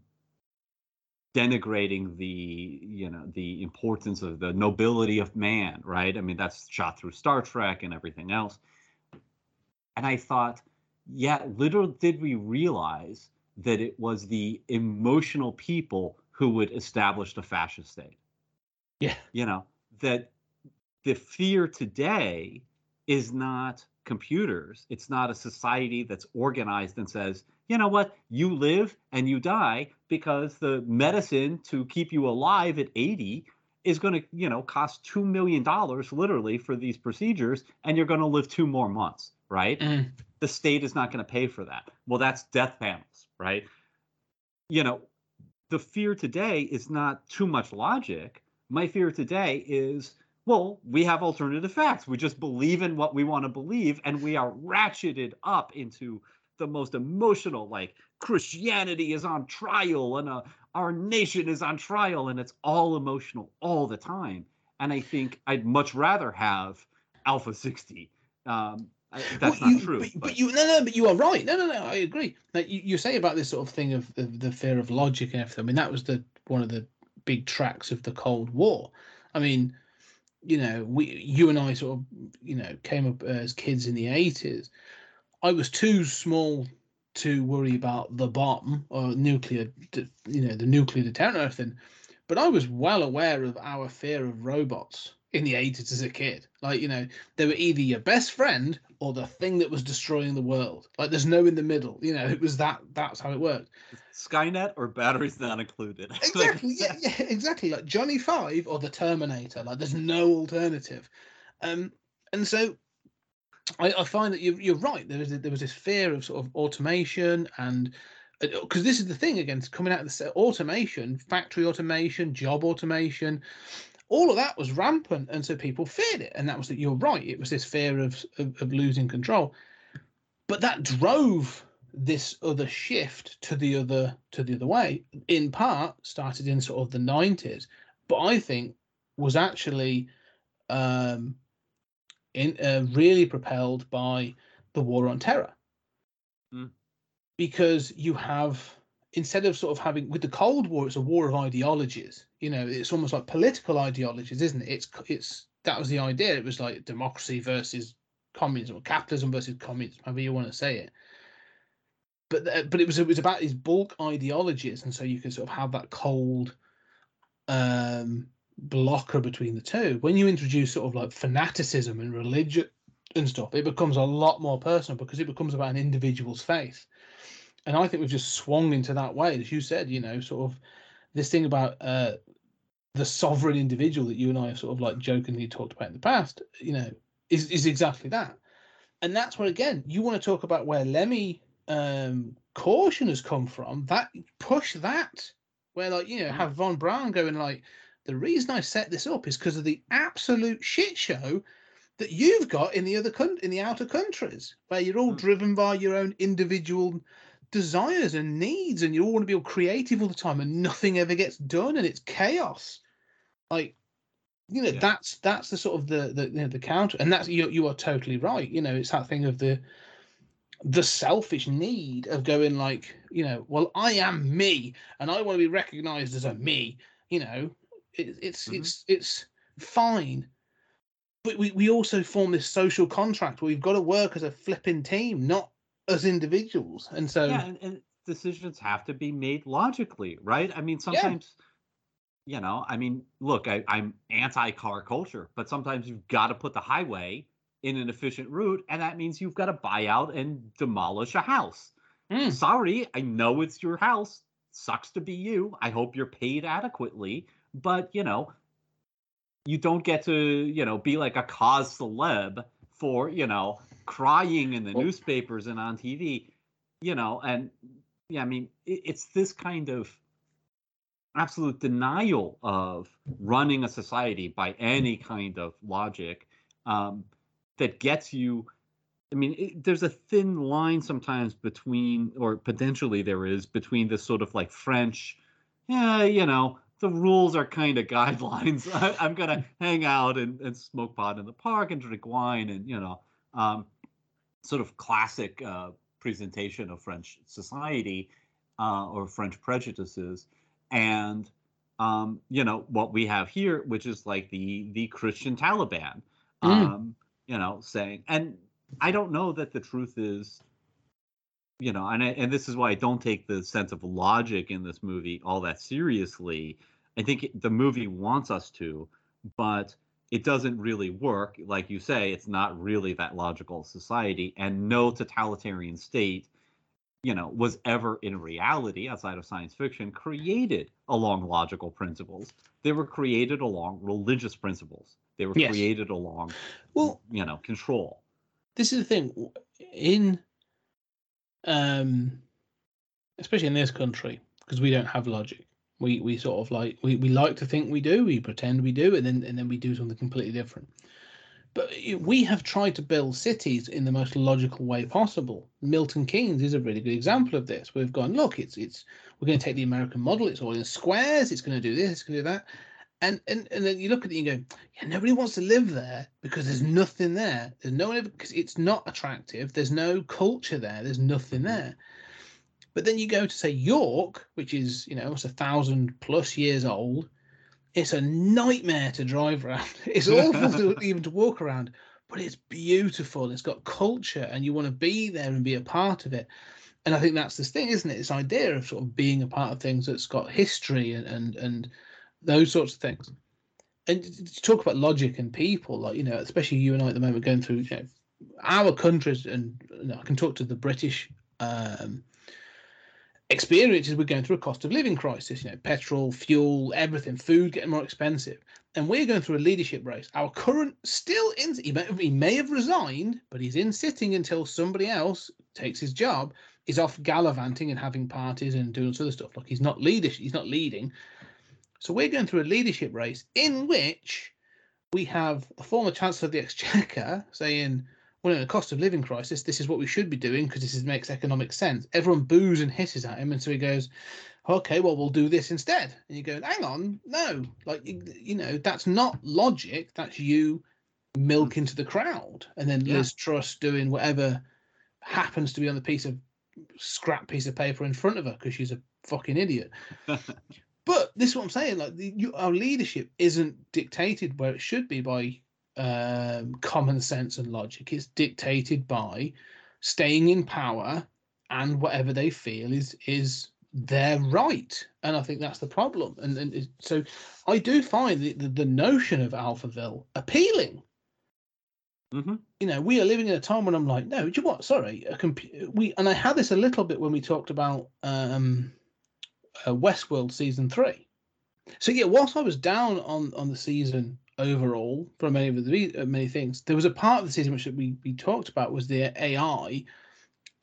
denigrating the, you know, the importance of the nobility of man, right? I mean, that's shot through Star Trek and everything else. And I thought, yeah, little did we realize that it was the emotional people who would establish the fascist state. Yeah. You know, that the fear today is not computers. It's not a society that's organized and says, you know what, you live and you die because the medicine to keep you alive at 80 is going to, you know, cost $2 million literally for these procedures and you're going to live two more months, right? Mm. the state is not going to pay for that. Well, that's death panels, right? You know, the fear today is not too much logic. My fear today is, well, we have alternative facts. We just believe in what we want to believe, and we are ratcheted up into the most emotional, like Christianity is on trial and uh, our nation is on trial, and it's all emotional all the time. And I think I'd much rather have Alpha 60. Um, I, that's Well, not you- true. But, but- but you no no but you are right. No no no I agree. Like you, you say about this sort of thing of, of the fear of logic and everything. I mean that was the one of the big tracks of the Cold War. I mean, you know, we you and I sort of you know came up as kids in the eighties. I was too small to worry about the bomb or nuclear, d- you know, the nuclear deterrent or anything. But I was well aware of our fear of robots in the 80s as a kid. Like, you know, they were either your best friend or the thing that was destroying the world. Like, there's no in the middle. You know, it was that, that's how it worked. Skynet or batteries not included. Exactly. yeah, yeah, exactly. Like Johnny Five or the Terminator. Like, there's no alternative. Um, and so I, I find that you're, you're right. There was a, there was this fear of sort of automation and because this is the thing again, coming out of the automation, factory automation, job automation, all of that was rampant, and so people feared it. And that was that you're right. It was this fear of, of of losing control, but that drove this other shift to the other to the other way. In part, started in sort of the 90s, but I think was actually um, in uh, really propelled by the war on terror. Mm. because you have instead of sort of having with the cold war it's a war of ideologies you know it's almost like political ideologies isn't it? It's it's that was the idea. It was like democracy versus communism or capitalism versus communism however you want to say it. But uh, but it was it was about these bulk ideologies, and so you can sort of have that cold um blocker between the two. When you introduce sort of like fanaticism and religion and stuff, it becomes a lot more personal because it becomes about an individual's faith. And I think we've just swung into that way, as you said, you know, sort of this thing about uh, the sovereign individual that you and I have sort of like jokingly talked about in the past, you know, is, is exactly that. And that's where, again, you want to talk about where Lemmy um, caution has come from. That push that, where like, you know, have Von Braun going like, the reason I set this up is because of the absolute shit show that you've got in the other coun- in the outer countries, where you're all Mm. driven by your own individual desires and needs, and you all want to be all creative all the time, and nothing ever gets done, and it's chaos. Like, you know, Yeah. that's that's the sort of the the you know, the counter, and that's you you are totally right. You know, it's that thing of the the selfish need of going like, you know, well, I am me, and I want to be recognized as a me. You know, it, it's Mhm. it's it's fine but we, we also form this social contract where we've got to work as a flipping team not as individuals and so yeah, and, and decisions have to be made logically, right? I mean, sometimes, you know, I mean, look, I, I'm anti-car culture, but sometimes you've got to put the highway in an efficient route, and that means you've got to buy out and demolish a house. Mm. Sorry, I know it's your house. Sucks to be you. I hope you're paid adequately, but you know, you don't get to, you know, be like a cause celeb for, you know, crying in the Well- newspapers and on TV, you know, and yeah, I mean, it, it's this kind of absolute denial of running a society by any kind of logic um, that gets you. I mean, it, there's a thin line sometimes between, or potentially there is, between this sort of like French, yeah, you know, the rules are kind of guidelines. I, I'm gonna hang out and, and smoke pot in the park and drink wine and you know, um, sort of classic uh, presentation of French society uh, or French prejudices, and um, you know what we have here, which is like the the Christian Taliban, Mm. um, you know, saying, and I don't know that the truth is, you know, and I, and this is why I don't take the sense of logic in this movie all that seriously. I think the movie wants us to, but it doesn't really work. Like you say, it's not really that logical society, and no totalitarian state, you know, was ever in reality outside of science fiction created along logical principles. They were created along religious principles. They were Yes. created along, well you know, control. this is the thing in um especially in this country because we don't have logic. We we sort of like we, we like to think we do we pretend we do and then and then we do something completely different. But we have tried to build cities in the most logical way possible. Milton keynes is a really good example of this. We've gone look it's it's we're going to take the american model it's all in squares it's going to do this it's going to do that and, and and then you look at it and you go yeah, nobody wants to live there because there's nothing there. There's no one because it's not attractive. There's no culture there. There's nothing mm. there. But then you go to say York, which is you know almost a thousand plus years old. It's a nightmare to drive around. It's awful to even to walk around, but it's beautiful. It's got culture, and you want to be there and be a part of it. And I think that's this thing, isn't it? This idea of sort of being a part of things that's got history and and and those sorts of things and to talk about logic and people, like you know, especially you and I at the moment going through you know, our countries, and you know, I can talk to the British um, experiences. We're going through a cost of living crisis. You know, petrol, fuel, everything, food getting more expensive, and we're going through a leadership race. Our current still in, he may, he may have resigned, but he's in sitting until somebody else takes his job. Is off gallivanting and having parties and doing this other stuff. Like he's not leadership. He's not leading. So we're going through a leadership race in which we have the former Chancellor of the Exchequer saying, well, in a cost of living crisis, this is what we should be doing because this is, makes economic sense. Everyone boos and hisses at him. And so he goes, okay, well, we'll do this instead. And you go, hang on, no, like, you, you know, that's not logic. That's you milk into the crowd. And then Yeah. Liz Truss doing whatever happens to be on the piece of scrap piece of paper in front of her because she's a fucking idiot. But this is what I'm saying. Like the, you, our leadership isn't dictated where it should be by um, common sense and logic. It's dictated by staying in power and whatever they feel is is their right and i think that's the problem and, and so i do find the, the, the notion of alphaville appealing hmm you know we are living in a time when i'm like no do you know what sorry a compu- we and i had this a little bit when we talked about um uh, westworld season three so yeah whilst i was down on on the season overall for many of the uh, many things there was a part of the season which we we talked about was the ai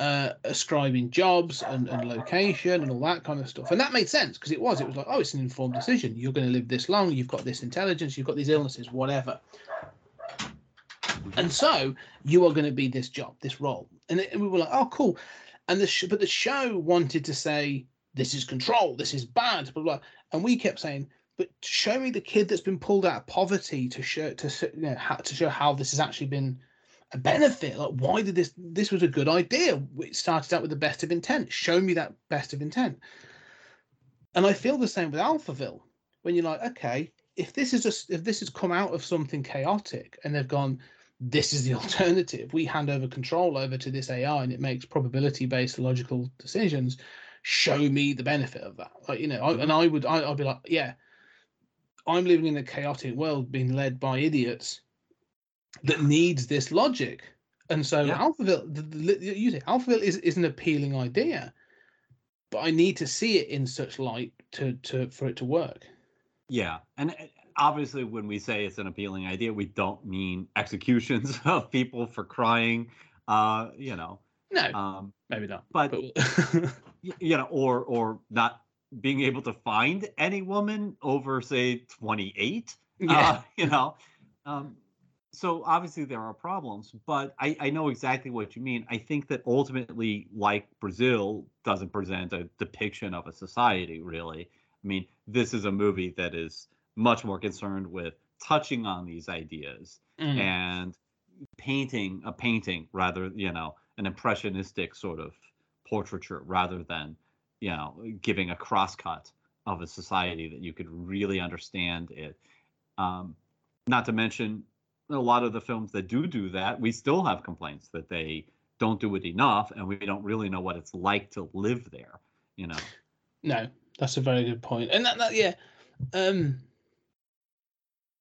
uh, ascribing jobs and, and location and all that kind of stuff. And that made sense because it was. It was like, oh, it's an informed decision. You're going to live this long. You've got this intelligence. You've got these illnesses, whatever. And so you are going to be this job, this role. And, we were like, oh, cool. And the sh- but the show wanted to say this is control. This is bad. Blah blah. And we kept saying, but show me the kid that's been pulled out of poverty to show to you know how, to show how this has actually been a benefit. Like, why did this? This was a good idea. It started out with the best of intent. Show me that best of intent. And I feel the same with Alphaville. When you're like, okay, if this is just if this has come out of something chaotic and they've gone, this is the alternative. We hand over control over to this AI and it makes probability based logical decisions. Show me the benefit of that. Like you know, I, and I would I, I'd be like, yeah, I'm living in a chaotic world being led by idiots that needs this logic. And so Yeah. Alphaville, the, the, you say Alphaville is, is an appealing idea, but I need to see it in such light to to for it to work. Yeah, and uh, obviously, when we say it's an appealing idea, we don't mean executions of people for crying. Uh, you know, No, um, maybe not. but But you know, or or not being able to find any woman over say 28 yeah, uh, you know um, so obviously there are problems but I, I know exactly what you mean i think that ultimately like brazil doesn't present a depiction of a society really i mean this is a movie that is much more concerned with touching on these ideas Mm. and painting a painting rather you know an impressionistic sort of portraiture rather than you know giving a crosscut of a society that you could really understand it um, not to mention a lot of the films that do do that we still have complaints that they don't do it enough and we don't really know what it's like to live there you know no, that's a very good point. And that, that yeah, um,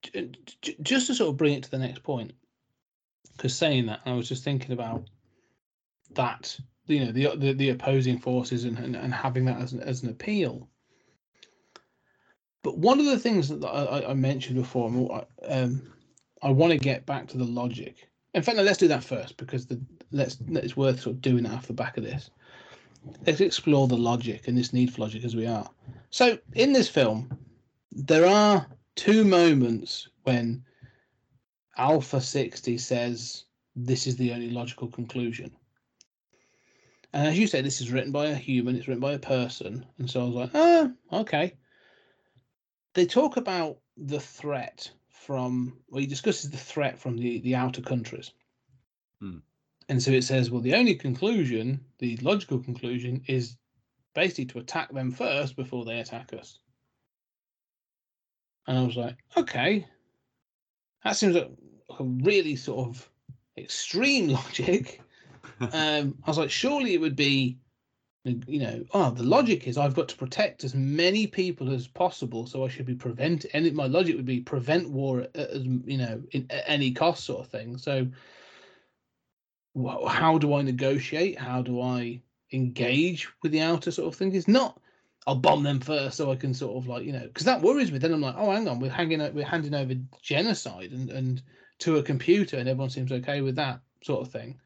j- j- just to sort of bring it to the next point, because saying that, I was just thinking about that, you know, the the, the opposing forces and, and and having that as an, as an appeal. But one of the things that I, I- mentioned before, um, I want to get back to the logic. In fact, no, let's do that first because the let's it's worth sort of doing that off the back of this. Let's explore the logic and this need for logic as we are. So in this film, there are two moments when Alpha 60 says this is the only logical conclusion. And as you say, this is written by a human, it's written by a person. And so I was like, oh, okay. They talk about the threat from, well, he discusses the threat from the, the outer countries. Hmm. And so it says, well, the only conclusion, the logical conclusion, is basically to attack them first before they attack us. And I was like, okay, that seems like a really sort of extreme logic. Um, I was like, surely it would be, you know, oh, the logic is I've got to protect as many people as possible, so I should be prevent. And my logic would be prevent war at, as you know, in, at any cost, sort of thing. So, how do I negotiate? How do I engage with the outer sort of thing? It's not. I'll bomb them first, so I can sort of like you know, because that worries me. Then I'm like, oh, hang on, we're hanging, we're handing over genocide and and to a computer, and everyone seems okay with that sort of thing.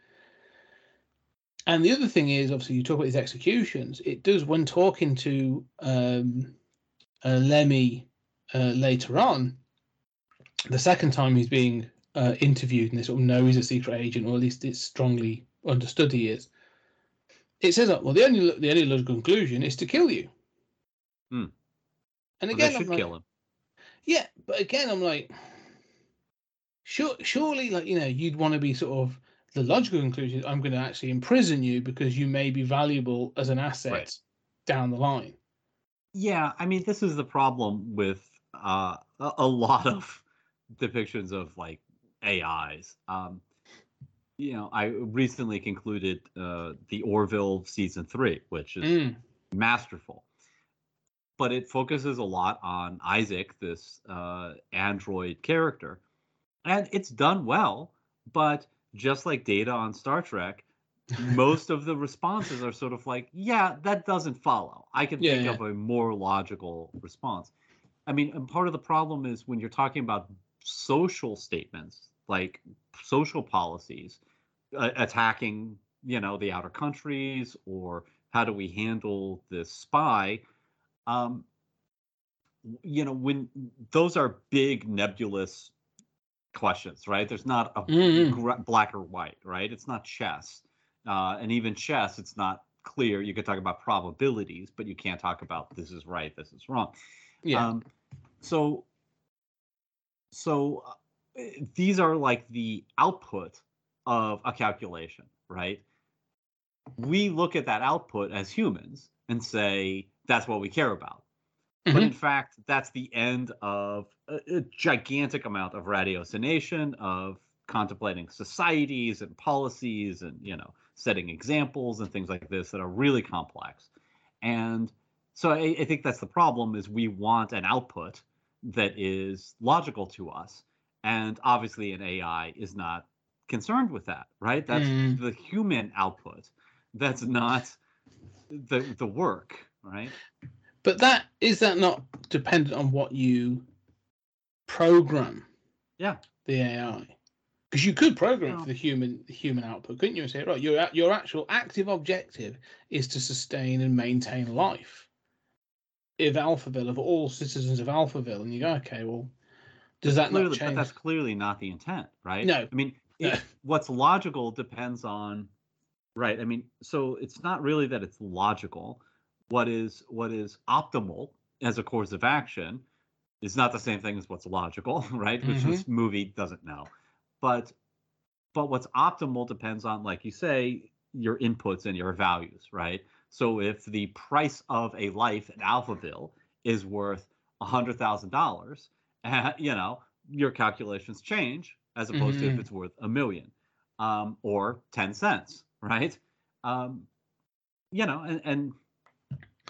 And the other thing is, obviously, you talk about these executions. It does when talking to um, uh, Lemmy uh, later on. The second time he's being uh, interviewed, and they sort of know he's a secret agent, or at least it's strongly understood he is. It says, "Well, the only the only logical conclusion is to kill you." Hmm. And Well, again, I'm should like, kill him yeah, but again, I'm like, sure, surely, like you know, you'd want to be sort of the logical conclusion. I'm going to actually imprison you because you may be valuable as an asset Right. down the line. Yeah, I mean, this is the problem with uh, a, a lot of depictions of like AIs. Um, you know, I recently concluded uh, the Orville season three, which is Mm. masterful. But it focuses a lot on Isaac, this uh, android character, and it's done well. But just like Data on Star Trek, most of the responses are sort of like, "Yeah, that doesn't follow." I can Yeah, think yeah. of a more logical response. I mean, and part of the problem is when you're talking about social statements, like social policies, uh, attacking, you know, the outer countries, or how do we handle this spy? Um, you know, when those are big nebulous questions, right? There's not a gra- black or white, right? It's not chess, uh, and even chess, it's not clear. You could talk about probabilities, but you can't talk about this is right, this is wrong. Yeah. Um, so, so uh, these are like the output of a calculation, right? We look at that output as humans and say that's what we care about. But Mhm. in fact, that's the end of a, a gigantic amount of ratiocination, of contemplating societies and policies and, you know, setting examples and things like this that are really complex. And so I, I think that's the problem is we want an output that is logical to us. And obviously an AI is not concerned with that, right? That's Mm. the human output. That's not the the work, right? But that is that not dependent on what you program Yeah. the AI? Because you could program for the human the human output, couldn't you? And say, right, your your actual active objective is to sustain and maintain life. If Alphaville, of all citizens of Alphaville, and you go, okay, well, does that clearly, not change? But that's clearly not the intent, right? No. I mean, No. it, what's logical depends on, right? I mean, so it's not really that it's logical. What is what is optimal as a course of action is not the same thing as what's logical, right? Which Mhm. this movie doesn't know. But but what's optimal depends on, like you say, your inputs and your values, right? So if the price of a life in Alphaville is worth a hundred thousand dollars, you know, your calculations change as opposed to if Mhm. it's worth a million um, or 10 cents, right? Um, you know, and, and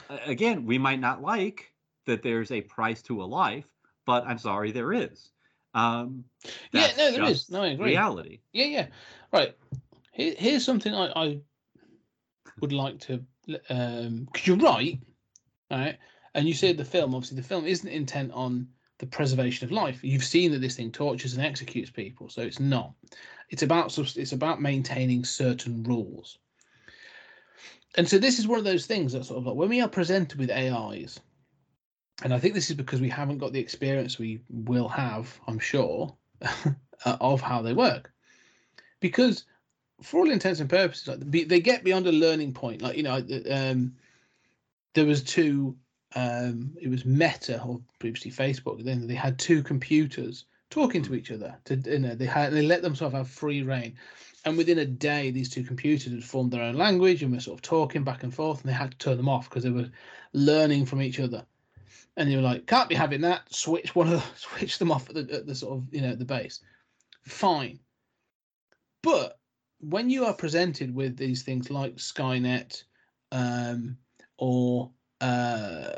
again, we might not like that there's a price to a life, but I'm sorry, there is. Um, Yeah, no, there is. No, I agree. Reality. Yeah, yeah. Right. Here, here's something I, I would like to, um, because you're right, right? And you said the film, obviously, the film isn't intent on the preservation of life. You've seen that this thing tortures and executes people, so it's not. It's about it's about maintaining certain rules. And so this is one of those things that sort of like when we are presented with AIs, and I think this is because we haven't got the experience we will have, I'm sure, uh, of how they work. Because for all intents and purposes, like they get beyond a learning point. Like you know, um, there was two. Um, it was Meta or previously Facebook. Then they had two computers talking to each other. To you know, they had they let themselves have free reign, and within a day, these two computers had formed their own language and were sort of talking back and forth. And they had to turn them off because they were learning from each other. And were like, "Can't be having that." Switch one of the, switch them off at the, at the sort of you know the base. Fine, but when you are presented with these things like Skynet um, or uh,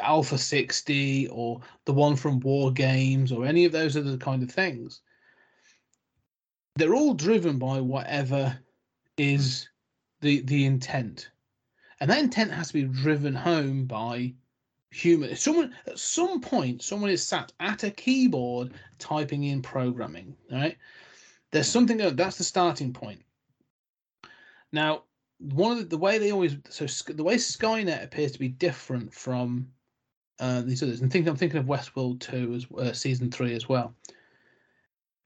Alpha 60 or the one from War Games or any of those other kind of things, they're all driven by whatever is the the intent. And that intent has to be driven home by human. Someone at some point, someone is sat at a keyboard typing in programming, right? There's something that's the starting point. Now, one of the, the way they always so the way Skynet appears to be different from uh, these others, and think I'm thinking of Westworld two as uh, season three as well.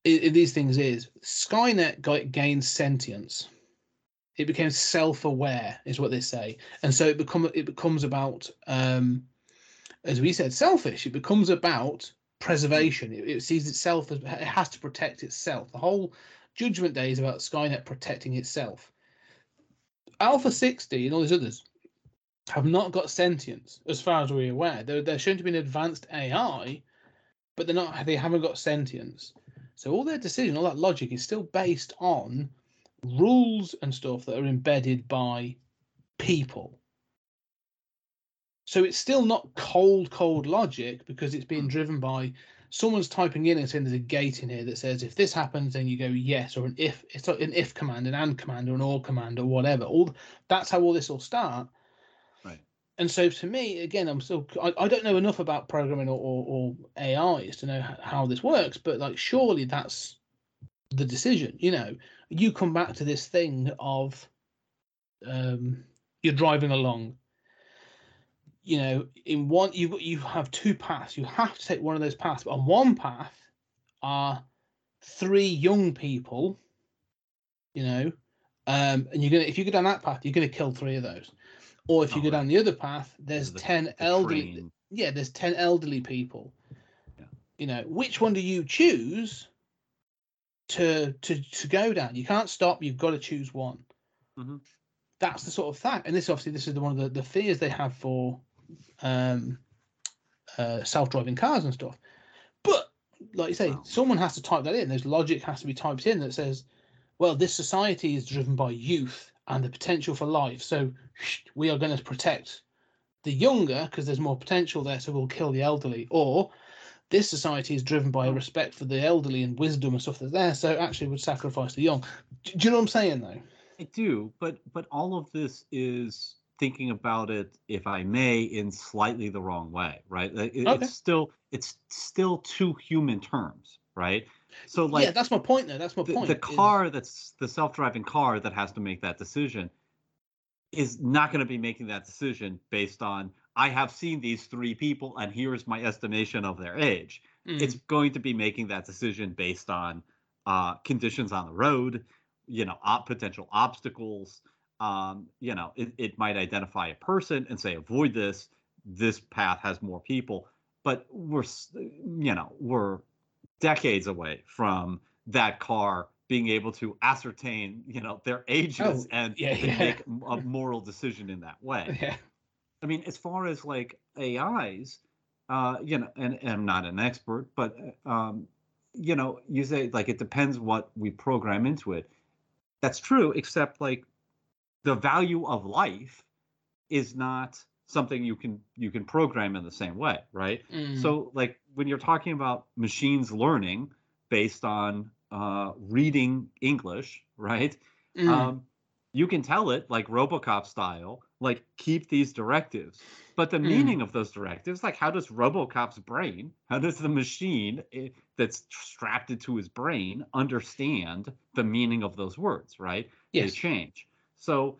I i- these things is Skynet got, gained sentience. It became self-aware, is what they say, and so it become it becomes about, um, as we said, selfish. It becomes about preservation. It, it sees itself as it has to protect itself. The whole Judgment Day is about Skynet protecting itself. Alpha 60 and all these others have not got sentience, as far as we're aware. They're, they're shown to be an advanced AI, but they're not. They haven't got sentience. So all their decision, all that logic, is still based on rules and stuff that are embedded by people. So it's still not cold, cold logic because it's being driven by someone's typing in and saying there's a gate in here that says if this happens, then you go yes, or an if it's like an if command, an and command, or an or command, or whatever. All that's how all this will start. Right. And so to me, again, I'm still I, I don't know enough about programming or, or, or AIs to know h- how this works, but like surely that's the decision. You know, you come back to this thing of um, you're driving along you know, in one you you have two paths. You have to take one of those paths. But on one path are three young people, you know, um, and you're gonna if you go down that path, you're gonna kill three of those. Or if you Oh, go down the other path, there's The- ten the elderly. train. Yeah, there's ten elderly people. Yeah. You know, which one do you choose to to to go down? You can't stop. You've got to choose one. Mhm. That's the sort of fact, and this obviously this is the one of the, the fears they have for um, uh, self-driving cars and stuff. But like you say, Wow. someone has to type that in. There's logic has to be typed in that says, "Well, this society is driven by youth and the potential for life, so we are going to protect the younger because there's more potential there, so we'll kill the elderly." Or this society is driven by a respect for the elderly and wisdom and stuff that's there, so actually would sacrifice the young. Do, do you know what I'm saying, though? I do, but but all of this is thinking about it, if I may, in slightly the wrong way, right? It- Okay. It's still it's still two human terms, right? So like yeah, that's my point. Though that's my the, point. the is- car that's the self-driving car that has to make that decision is not going to be making that decision based on I have seen these three people and here's my estimation of their age. Mm, It's going to be making that decision based on uh, conditions on the road, you know, op- potential obstacles. Um, you know, it, it might identify a person and say avoid this. This path has more people, but we're you know we're decades away from that car being able to ascertain you know their ages Oh, and, yeah, yeah. make a moral decision in that way. yeah. I mean, as far as like AIs, uh, you know, and, and I'm not an expert, but uh, um, you know, you say like it depends what we program into it. That's true, except like the value of life is not something you can you can program in the same way, right? Mm. So like when you're talking about machines learning based on uh, reading English, right? Mm. um, you can tell it like robocop style like keep these directives but the Mm. meaning of those directives like how does robocop's brain how does the machine eh, that's strapped into his brain understand the meaning of those words right they yes. change so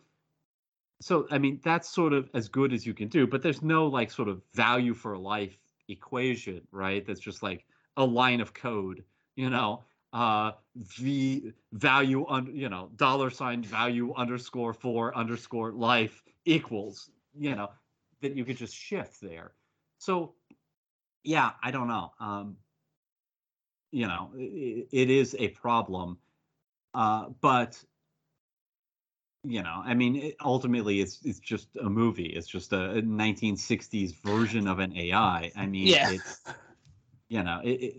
so i mean that's sort of as good as you can do but there's no like sort of value for life equation right? That's just like a line of code you know? Uh v value un, you know dollar sign value underscore for underscore life equals you know that you could just shift there. So yeah i don't know. Um you know it, it is a problem. Uh but you know i mean it, ultimately it's it's just a movie it's just a, a 1960s version of an ai i mean Yeah. it's you know it, it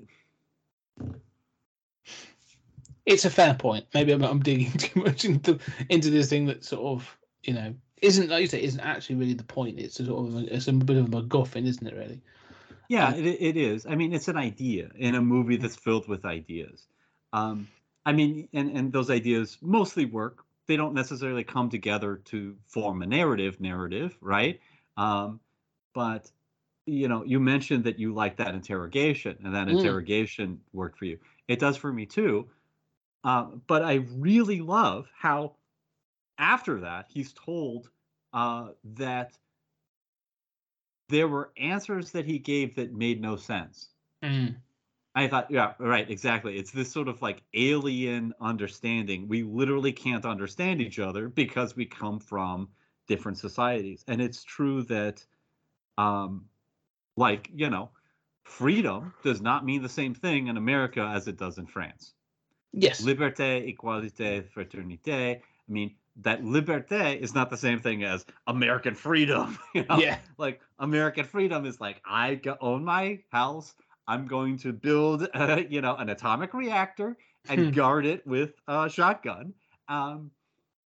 It's a fair point. Maybe I'm, I'm digging too much into into this thing that sort of you know isn't like you say isn't actually really the point. It's a sort of a, it's a bit of a MacGuffin, isn't it? Really? Yeah, Um, it, it is. I mean, it's an idea in a movie that's filled with ideas. Um, I mean, and, and those ideas mostly work. They don't necessarily come together to form a narrative, narrative, right? Um, but you know, you mentioned that you like that interrogation, and that Mm. interrogation worked for you. It does for me too. Uh, but I really love how after that he's told uh, that there were answers that he gave that made no sense. Mm. I thought, yeah, right, exactly. It's this sort of like alien understanding. We literally can't understand each other because we come from different societies. And it's true that, um, like, you know, freedom does not mean the same thing in America as it does in France. Yes. Liberté, égalité, fraternité. I mean, that liberté is not the same thing as American freedom. You know? Yeah. like American freedom is like I own my house. I'm going to build, uh, you know, an atomic reactor Hmm. and guard it with a shotgun, Um,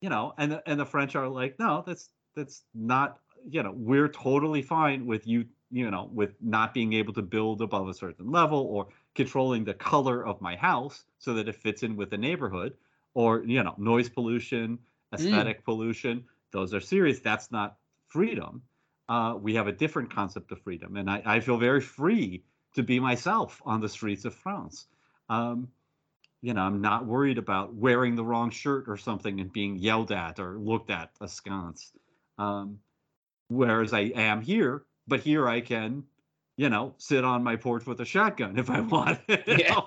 you know, and the- and the French are like, no, that's that's not. You know, we're totally fine with you. You know, with not being able to build above a certain level or controlling the color of my house so that it fits in with the neighborhood, or you know, noise pollution, aesthetic pollution. Those are serious. That's not freedom. Uh, we have a different concept of freedom, and I, I feel very free to be myself on the streets of France. Um, you know, I'm not worried about wearing the wrong shirt or something and being yelled at or looked at askance. Um, whereas I am here, but here I can, you know, sit on my porch with a shotgun if I want. Yeah.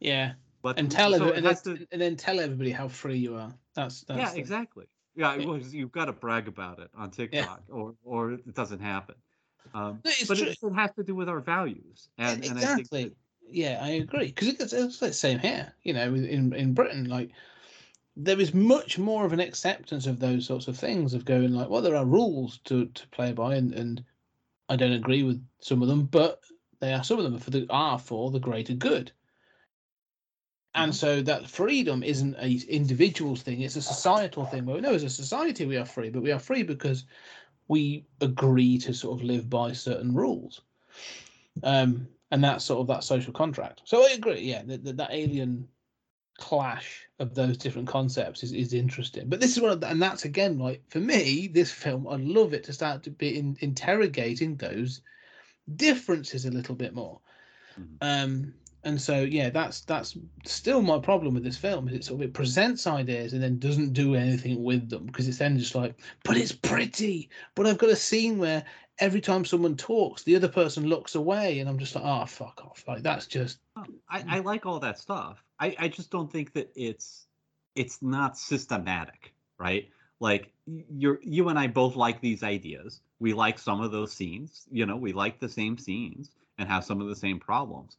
Yeah, But and tell so and, then, to- and then tell everybody how free you are. That's that's yeah, the- exactly. Yeah, Yeah. well, you've got to brag about it on TikTok, or or it doesn't happen. Um, No, it's but true. it, it has to do with our values, and, and I think exactly. that, Yeah, I agree because it's, it's the same here. You know, in in Britain, like there is much more of an acceptance of those sorts of things of going like, well, there are rules to to play by, and and I don't agree with some of them, but they are some of them for the are for the greater good. And Mhm. so that freedom isn't a individual thing; it's a societal thing. Where no, as a society, we are free, but we are free because we agree to sort of live by certain rules um, and that's sort of that social contract. So I agree, yeah, that that, that alien clash of those different concepts is, is interesting. But this is one of the, and that's again like for me, this film, I love it to start to be in, interrogating those differences a little bit more. Mhm. Um, and so yeah, that's that's still my problem with this film is it sort of it presents ideas and then doesn't do anything with them because it's then just like, but it's pretty. But I've got a scene where every time someone talks, the other person looks away, and I'm just like, oh fuck off! Like that's just I, I like all that stuff. I, I just don't think that it's it's not systematic, right? Like you're you and I both like these ideas. We like some of those scenes. You know, we like the same scenes and have some of the same problems.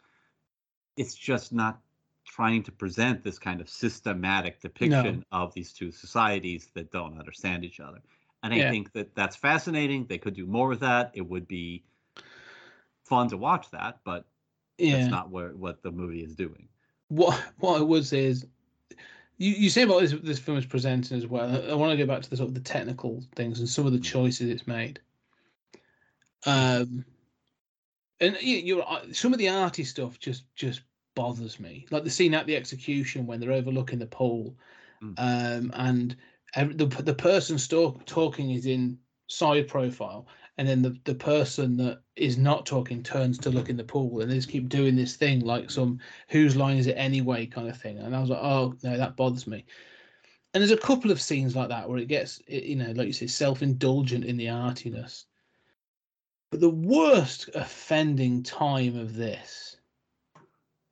It's just not trying to present this kind of systematic depiction of these two societies that don't understand each other. And I Yeah. think that that's fascinating. They could do more with that. It would be fun to watch that, but yeah. that's not what what the movie is doing. what what I would say is, you, you say about this this film is presenting as well. I, want to go back to the sort of the technical things and some of the choices it's made. Um, and you, you're uh, some of the arty stuff just just bothers me, like the scene at the execution when they're overlooking the pool, Mm. um, and the the person stalk, talking is in side profile, and then the, the person that is not talking turns to look in the pool, and they just keep doing this thing like some whose line is it anyway kind of thing. And I was like, oh no, that bothers me. And there's a couple of scenes like that where it gets, it- you know, like you say, self-indulgent in the artiness. But the worst offending time of this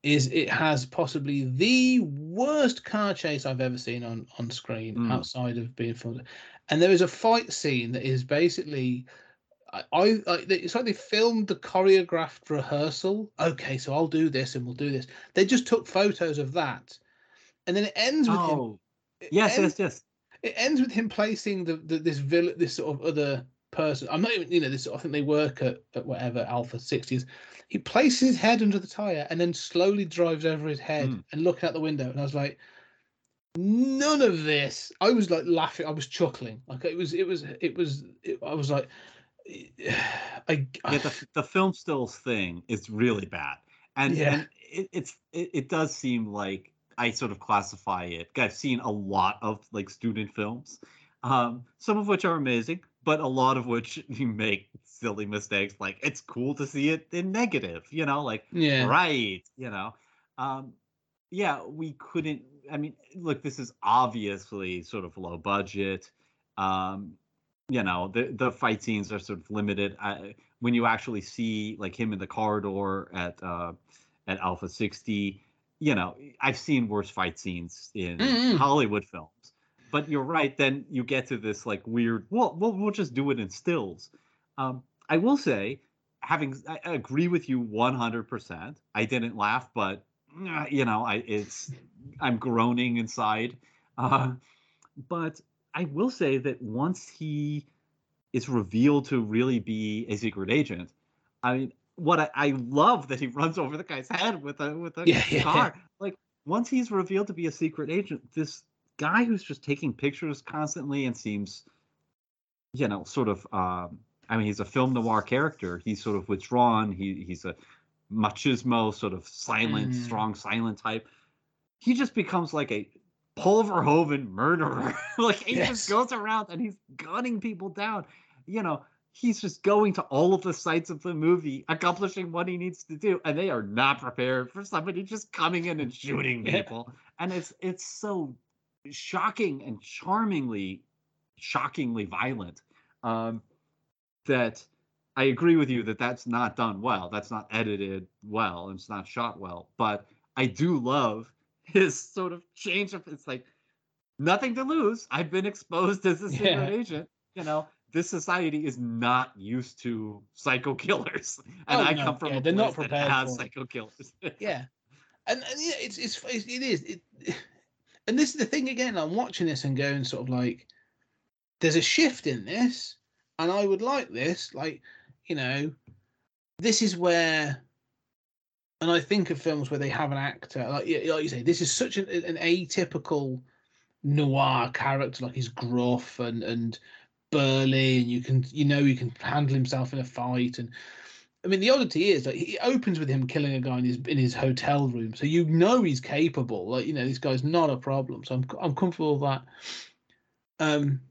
is it has possibly the worst car chase I've ever seen on on screen Mm. outside of being filmed. And there is a fight scene that is basically I, I, it's like they filmed the choreographed rehearsal. Okay, so I'll do this and we'll do this. They just took photos of that, and then it ends with him. Oh, it yes, ends, yes, yes. It ends with him placing the, the this villain, this sort of other person. I'm not even, you know, this. I think they work at, at whatever Alpha Sixties. He places his head under the tire and then slowly drives over his head Mm. and looking out the window. And I was like, none of this. I was like laughing. I was chuckling. Like it was, it was, it was. It, I was like, I. Yeah, the, the film stills thing is really bad, and Yeah. and it, it's it, it does seem like I sort of classify it. I've seen a lot of like student films, um, some of which are amazing, but a lot of which you make silly mistakes. Like it's cool to see it in negative, you know, like yeah. right, you know. Um, yeah, we couldn't. I mean, look, this is obviously sort of low budget. Um, you know, the the fight scenes are sort of limited. I, when you actually see like him in the corridor at uh, at Alpha 60, you know, I've seen worse fight scenes in Mm-mm. Hollywood films. But you're right. Then you get to this like weird. Well, we'll, we'll just do it in stills. Um, I will say, having I agree with you 100%. I didn't laugh, but uh, you know, I it's I'm groaning inside. Uh, but I will say that once he is revealed to really be a secret agent, I mean, what I, I love that he runs over the guy's head with a with a Yeah, yeah. car. Like once he's revealed to be a secret agent, this guy who's just taking pictures constantly and seems, you know, sort of. Um, I mean, he's a film noir character. He's sort of withdrawn. He he's a machismo sort of silent, Mm. strong, silent type. He just becomes like a Paul Verhoeven murderer. like he Yes. just goes around and he's gunning people down. You know, he's just going to all of the sites of the movie, accomplishing what he needs to do, and they are not prepared for somebody just coming in and shooting Yeah. people. And it's it's so shocking and charmingly, shockingly violent. Um, that I agree with you that that's not done well. That's not edited well. and It's not shot well. But I do love his sort of change of. It's like nothing to lose. I've been exposed as a secret Yeah. agent. You know, this society is not used to psycho killers, and Oh, I no, come from yeah, a they're not place that has for psycho killers. yeah and, and yeah it's, it's it's it is it and this is the thing again i'm watching this and going sort of like there's a shift in this and i would like this like you know this is where and i think of films where they have an actor like, like you say this is such an, an atypical noir character like he's gruff and and burly and you can you know he can handle himself in a fight and I mean, the oddity is that he opens with him killing a guy in his in his hotel room, so you know he's capable. Like you know, this guy's not a problem. So I'm I'm comfortable with that. Um,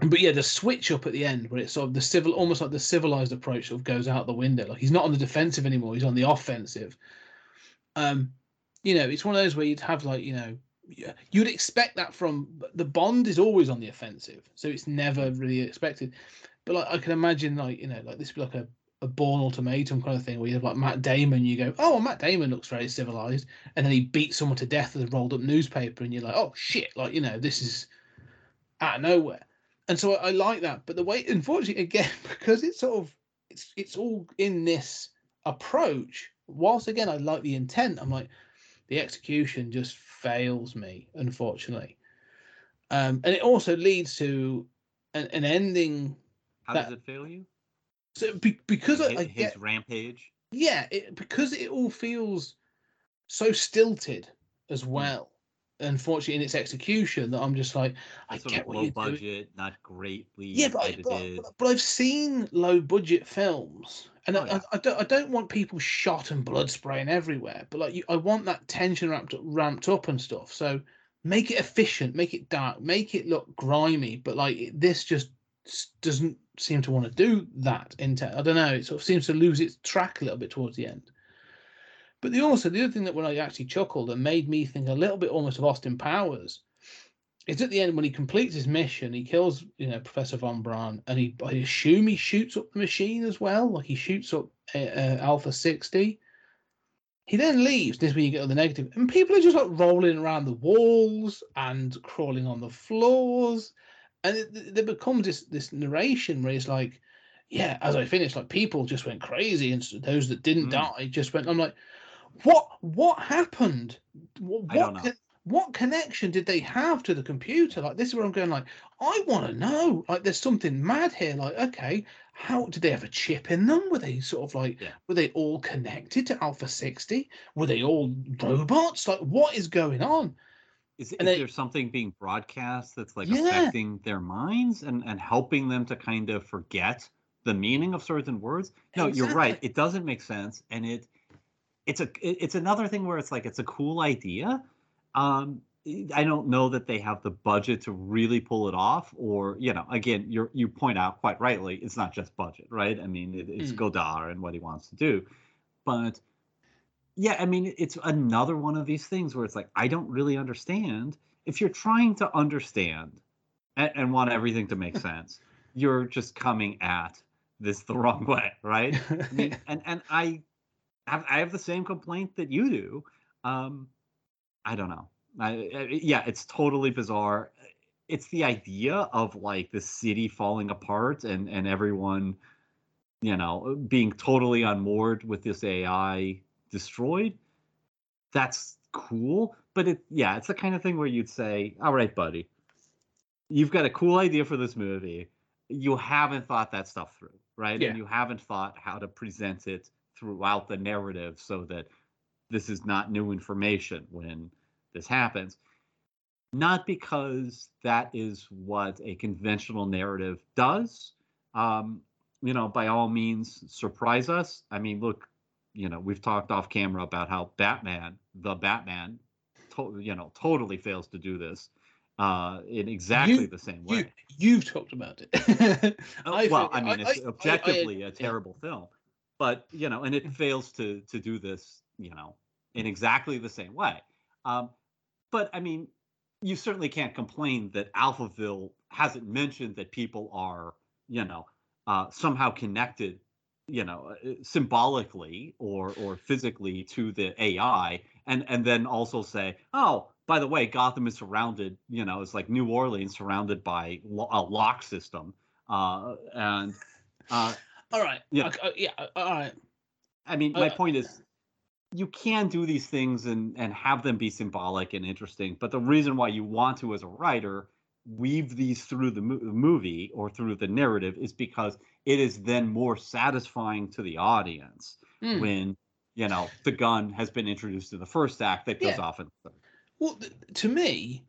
but yeah, the switch up at the end where it's sort of the civil, almost like the civilized approach, sort of goes out the window. Like he's not on the defensive anymore; he's on the offensive. Um, you know, it's one of those where you'd have like you know, you'd expect that from the Bond is always on the offensive, so it's never really expected. But like I can imagine, like you know, like this would be like a a Bourne Ultimatum kind of thing where you have like Matt Damon, you go, oh, well, Matt Damon looks very civilized, and then he beats someone to death with a rolled up newspaper, and you're like, oh shit, like you know, this is out of nowhere. And so I, I like that, but the way, unfortunately, again, because it's sort of it's it's all in this approach. Whilst again, I like the intent, I'm like, the execution just fails me, unfortunately. Um, and it also leads to an, an ending. How That- does it fail you? So be, because I, His, I his get rampage. yeah it, because it all feels so stilted as hmm. well unfortunately in its execution that i'm just like i sort get what low you're doing budget, not greatly yeah but, I, edited. but, but, but i've seen low budget films and Oh, I, yeah. I, I don't i don't want people shot and blood spraying everywhere but like you, i want that tension ramped up, ramped up and stuff so make it efficient make it dark make it look grimy but like this just doesn't seem to want to do that in into i don't know it sort of seems to lose its track a little bit towards the end but the also the other thing that when i actually chuckled and made me think a little bit almost of austin powers is at the end when he completes his mission he kills you know professor von braun and he i assume he shoots up the machine as well like he shoots up uh, uh, alpha 60 he then leaves. This is where you get all the negative, and people are just like rolling around the walls and crawling on the floors, and there becomes this this narration where it's like, yeah, as I finished, like people just went crazy, and those that didn't Mm. die just went. I'm like, what what happened? What I don't what know. what connection did they have to the computer? Like this is where I'm going. Like I want to know. Like there's something mad here. Like okay, how did they have a chip in them? Were they sort of like Yeah. were they all connected to Alpha 60? Were they all robots? Like what is going on? Is, is they- there something being broadcast that's like Yeah. affecting their minds and, and helping them to kind of forget the meaning of certain words? No, you're right. It doesn't make sense, and it it's a it's another thing where it's like it's a cool idea. Um, I don't know that they have the budget to really pull it off, or you know, again, you you point out quite rightly, it's not just budget, right? I mean, it, it's Mm. Godard and what he wants to do, but yeah, I mean, it's another one of these things where it's like, I don't really understand. If you're trying to understand and, and want everything to make sense, you're just coming at this the wrong way, right? I mean, and and I have I have the same complaint that you do. Um, I don't know. I, I- yeah, it's totally bizarre. It's the idea of like the city falling apart and and everyone, you know, being totally unmoored with this AI destroyed. That's cool, but it yeah, it's the kind of thing where you'd say, "All right, buddy, you've got a cool idea for this movie. You haven't thought that stuff through, right? Yeah. And you haven't thought how to present it throughout the narrative so that this is not new information when this happens. not because that is what a conventional narrative does. Um, you know, by all means, surprise us. I mean, look, you know, we've talked off camera about how Batman, the Batman, to- you know, totally fails to do this uh, in exactly You- the same way. you've talked about it. Oh, I well, I mean, I- it's I- objectively a yeah. terrible film, but you know, and it fails to to do this, you know, in exactly the same way. Um, but I mean, you certainly can't complain that Alphaville hasn't mentioned that people are, you know, uh, somehow connected, you know, uh, symbolically or or physically to the AI, and and then also say, oh, by the way, Gotham is surrounded, you know, it's like New Orleans surrounded by lo- a lock system, uh, and uh, All right. Yeah. Okay, uh, yeah. uh, All right. I mean, my Uh, point is, you can do these things and and have them be symbolic and interesting. But the reason why you want to, as a writer, weave these through the mo- movie or through the narrative is because it is then more satisfying to the audience Hmm. when you know the gun has been introduced in the first act that goes Yeah. off in the third. Well, th- to me,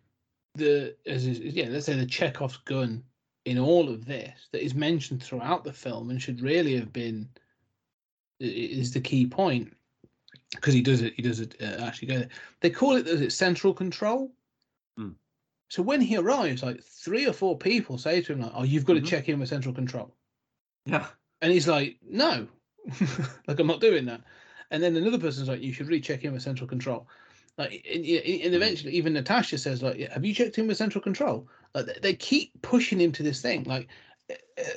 the as is, yeah, let's say the Chekhov's gun in all of this that is mentioned throughout the film and should really have been is the key point because he does it. He does it uh, actually go there. They call it it central control. So when he arrives, like three or four people say to him, like, "Oh, you've got Mhm. to check in with central control," Yeah. and he's like, "No, like I'm not doing that." And then another person's like, "You should really check in with central control." Like, and, and Mm-hmm. eventually, even Natasha says, "Like, have you checked in with central control?" Like, they- they keep pushing him to this thing. Like,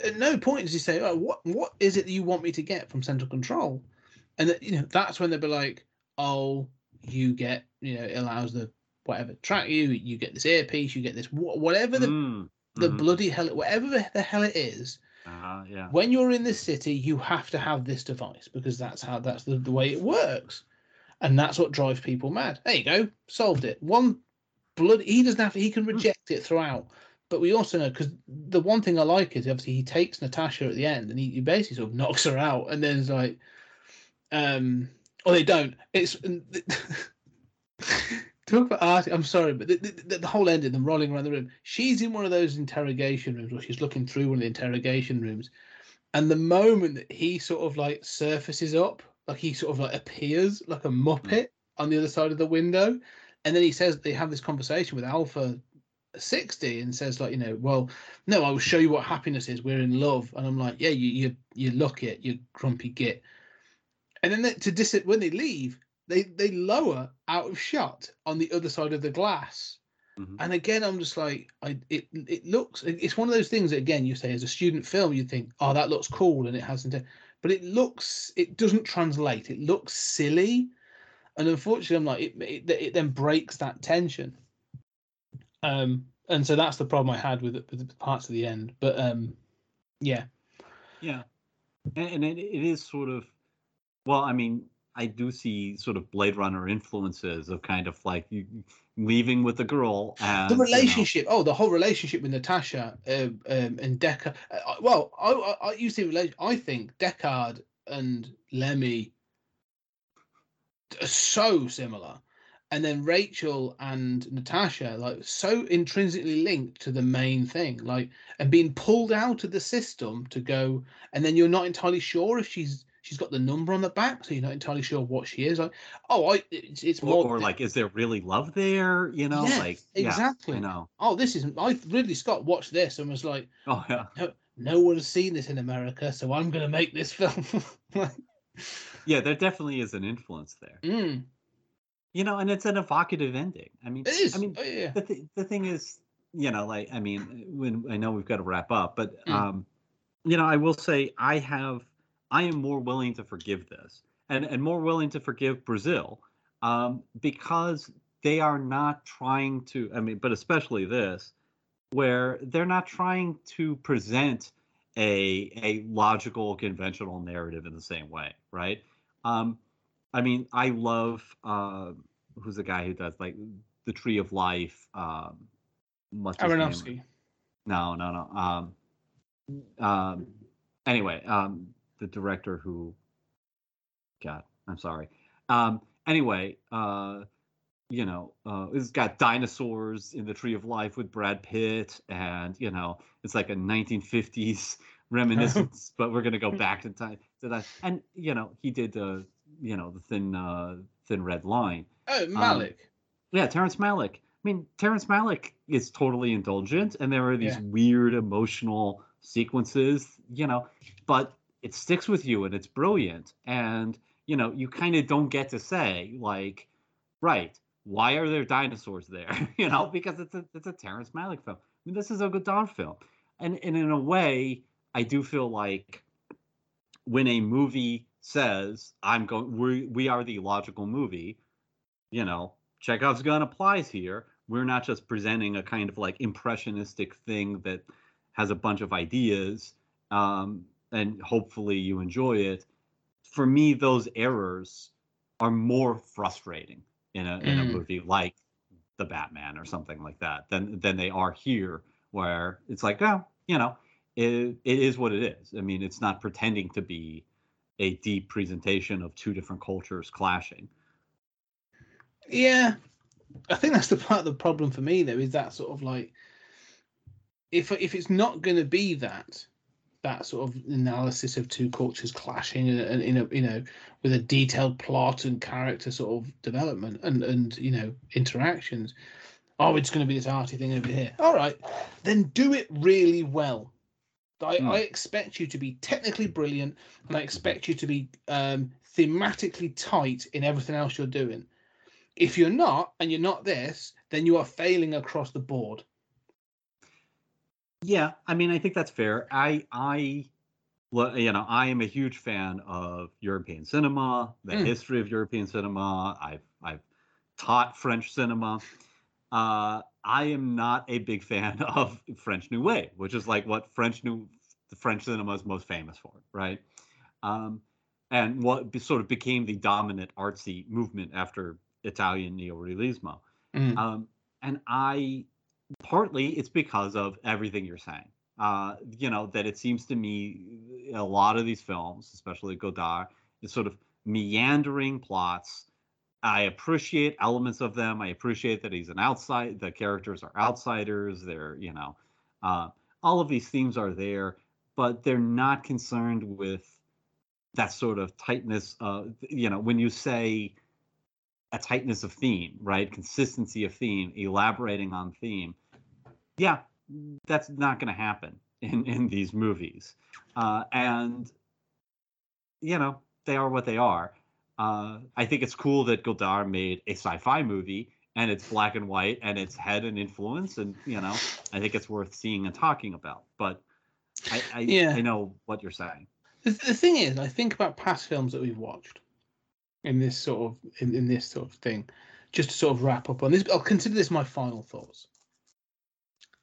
at no point does he say, "Oh, what what is it that you want me to get from central control?" And that, you know, that's when they'll be like, "Oh, you get, you know, it allows the whatever track you. You get this earpiece. You get this whatever the Mm, the mhm. bloody hell, whatever the hell it is." Uh, yeah. when you're in this city, you have to have this device because that's how that's the, the way it works. And that's what drives people mad. There you go, solved it. One blood he doesn't have to, he can reject it throughout. But we also know because the one thing I like is obviously he takes Natasha at the end and he, he basically sort of knocks her out and then it's like um or they don't. It's talk about art. I'm sorry, but the, the, the whole ending, them rolling around the room. She's in one of those interrogation rooms, or she's looking through one of the interrogation rooms, and the moment that he sort of like surfaces up, like he sort of like appears like a mm. muppet on the other side of the window, and then he says they have this conversation with Alpha. 60 and says like you know well no i will show you what happiness is we're in love and i'm like yeah you you you look it you grumpy git and then to dis when they leave they they lower out of shot on the other side of the glass. Mhm. and again i'm just like i it it looks it's one of those things that again you say as a student film you think oh that looks cool and it hasn't but it looks it doesn't translate. It looks silly. And unfortunately i'm like it it, it then breaks that tension. Um and so that's the problem i had with with the parts of the end. But um yeah. Yeah, and, and it, it is sort of, well, I mean, I do see sort of Blade Runner influences of kind of like you leaving with the girl and the you know, relationship oh the whole relationship with natasha um, um and deckard uh, well i i, I used to i think deckard and lemmy are so similar and then rachel and natasha like so intrinsically linked to the main thing like and being pulled out of the system to go and then you're not entirely sure if she's she's got the number on the back so you're not entirely sure what she is like oh i it's, it's or, more or like, is there really love there? You know, Yes, like yeah, exactly. I know. oh, this is I Ridley Scott watched this and was like, Oh yeah, no, no one's seen this in America, so I'm gonna make this film. Like, yeah. There definitely is an influence there. mm, You know, and it's an evocative ending. I mean, it is. I mean, oh, yeah. the th- the thing is, you know, like I mean, when I know we've got to wrap up, but Mm. um, you know, I will say I have, I am more willing to forgive this, and and more willing to forgive Brazil, um, because they are not trying to. I mean, but especially this, where they're not trying to present a a logical, conventional narrative in the same way, right? Um, I mean, I love uh, who's the guy who does like the Tree of Life. Um, what's? Aronofsky. No, no, no. Um, um, anyway, um, the director who, God, I'm sorry. Um, anyway, uh, you know, uh, it's got dinosaurs in the Tree of Life with Brad Pitt, and you know, it's like a 1950s reminiscence, but we're gonna go back in time to that. And you know, he did, uh, you know, the thin, uh, thin red line. Oh, Malick. Yeah, Terrence Malick. I mean, Terrence Malick is totally indulgent, and there are these Yeah. weird emotional sequences, you know, but it sticks with you and it's brilliant. And, you know, you kind of don't get to say, like, right, why are there dinosaurs there? you know, because it's a it's a Terrence Malick film. I mean, this is a Godard film. And, and in a way, I do feel like when a movie says, I'm going, we, we are the logical movie, you know, Chekhov's gun applies here. We're not just presenting a kind of like impressionistic thing that has a bunch of ideas um, and hopefully you enjoy it. For me, those errors are more frustrating in a in a Mm. movie like the Batman or something like that than than they are here, where it's like, oh, you know, it, it is what it is. I mean, it's not pretending to be a deep presentation of two different cultures clashing. Yeah, I think that's the part of the problem for me though is that sort of like if if it's not going to be that that sort of analysis of two cultures clashing and, and in a you know with a detailed plot and character sort of development and and you know interactions. Oh it's going to be this arty thing over here. All right then do it really well. I, Hmm. I expect you to be technically brilliant and i expect you to be um thematically tight in everything else you're doing. If you're not and you're not this then you are failing across the board Yeah, I mean, I think that's fair. I, I, you know, I am a huge fan of European cinema, the Mm. history of European cinema. I've, I've taught French cinema. Uh, I am not a big fan of French New Wave, which is like what French New, the French cinema is most famous for, right? Um, and what be- sort of became the dominant artsy movement after Italian neorealismo. Mm. Um, and I, partly it's because of everything you're saying. Uh, you know, that it seems to me a lot of these films, especially Godard, is sort of meandering plots. I appreciate elements of them. I appreciate that he's an outside, the characters are outsiders. They're, you know, uh, all of these themes are there, but they're not concerned with that sort of tightness. Uh, you know, when you say, a tightness of theme, right? Consistency of theme, elaborating on theme. Yeah, that's not going to happen in in these movies, uh, and you know they are what they are. Uh, I think it's cool that Godard made a sci-fi movie and it's black and white and it's had an influence, and you know I think it's worth seeing and talking about. But I I, Yeah. I know what you're saying. The, the thing is, I think about past films that we've watched in this sort of in, in this sort of thing. Just to sort of wrap up on this, I'll consider this my final thoughts.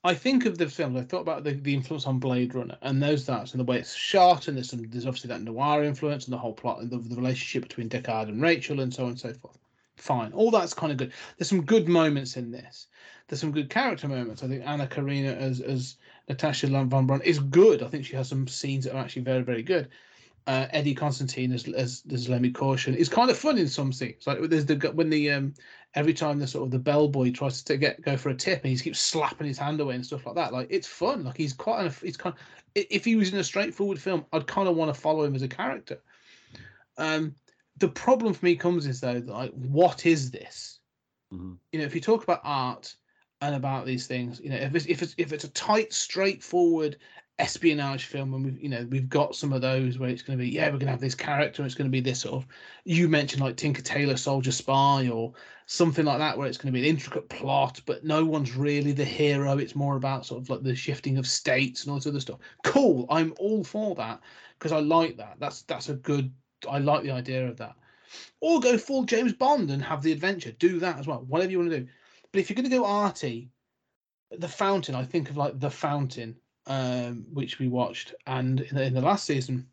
I think of the films. I thought about the, the influence on Blade Runner and those that and the way it's shot, and there's some there's obviously that noir influence and the whole plot and the, the relationship between Deckard and Rachel and so on and so forth. Fine, all that's kind of good. There's some good moments in this. There's some good character moments. I think Anna Karina as as Natasha von Braun is good. I think she has some scenes that are actually very very good. Uh, Eddie Constantine as as, as Lemmy Caution is kind of fun in some scenes. Like there's the when the um every time the sort of the bellboy tries to get go for a tip and he keeps slapping his hand away and stuff like that. Like it's fun. Like he's quite an, he's kind. Of, If he was in a straightforward film, I'd kind of want to follow him as a character. Um, the problem for me comes is though, like, what is this? Mhm. You know, if you talk about art and about these things, you know, if it's if it's if it's a tight, straightforward espionage film, and we've you know we've got some of those where it's going to be yeah we're going to have this character, it's going to be this sort of you mentioned like Tinker Tailor Soldier Spy or something like that where it's going to be an intricate plot, but no one's really the hero. It's more about sort of like the shifting of states and all this other stuff. Cool, I'm all for that because I like that. That's that's a good. I like the idea of that. Or go full James Bond and have the adventure. Do that as well. Whatever you want to do. But if you're going to go arty, the Fountain. I think of like the Fountain, um, which we watched, and in the, in the last season.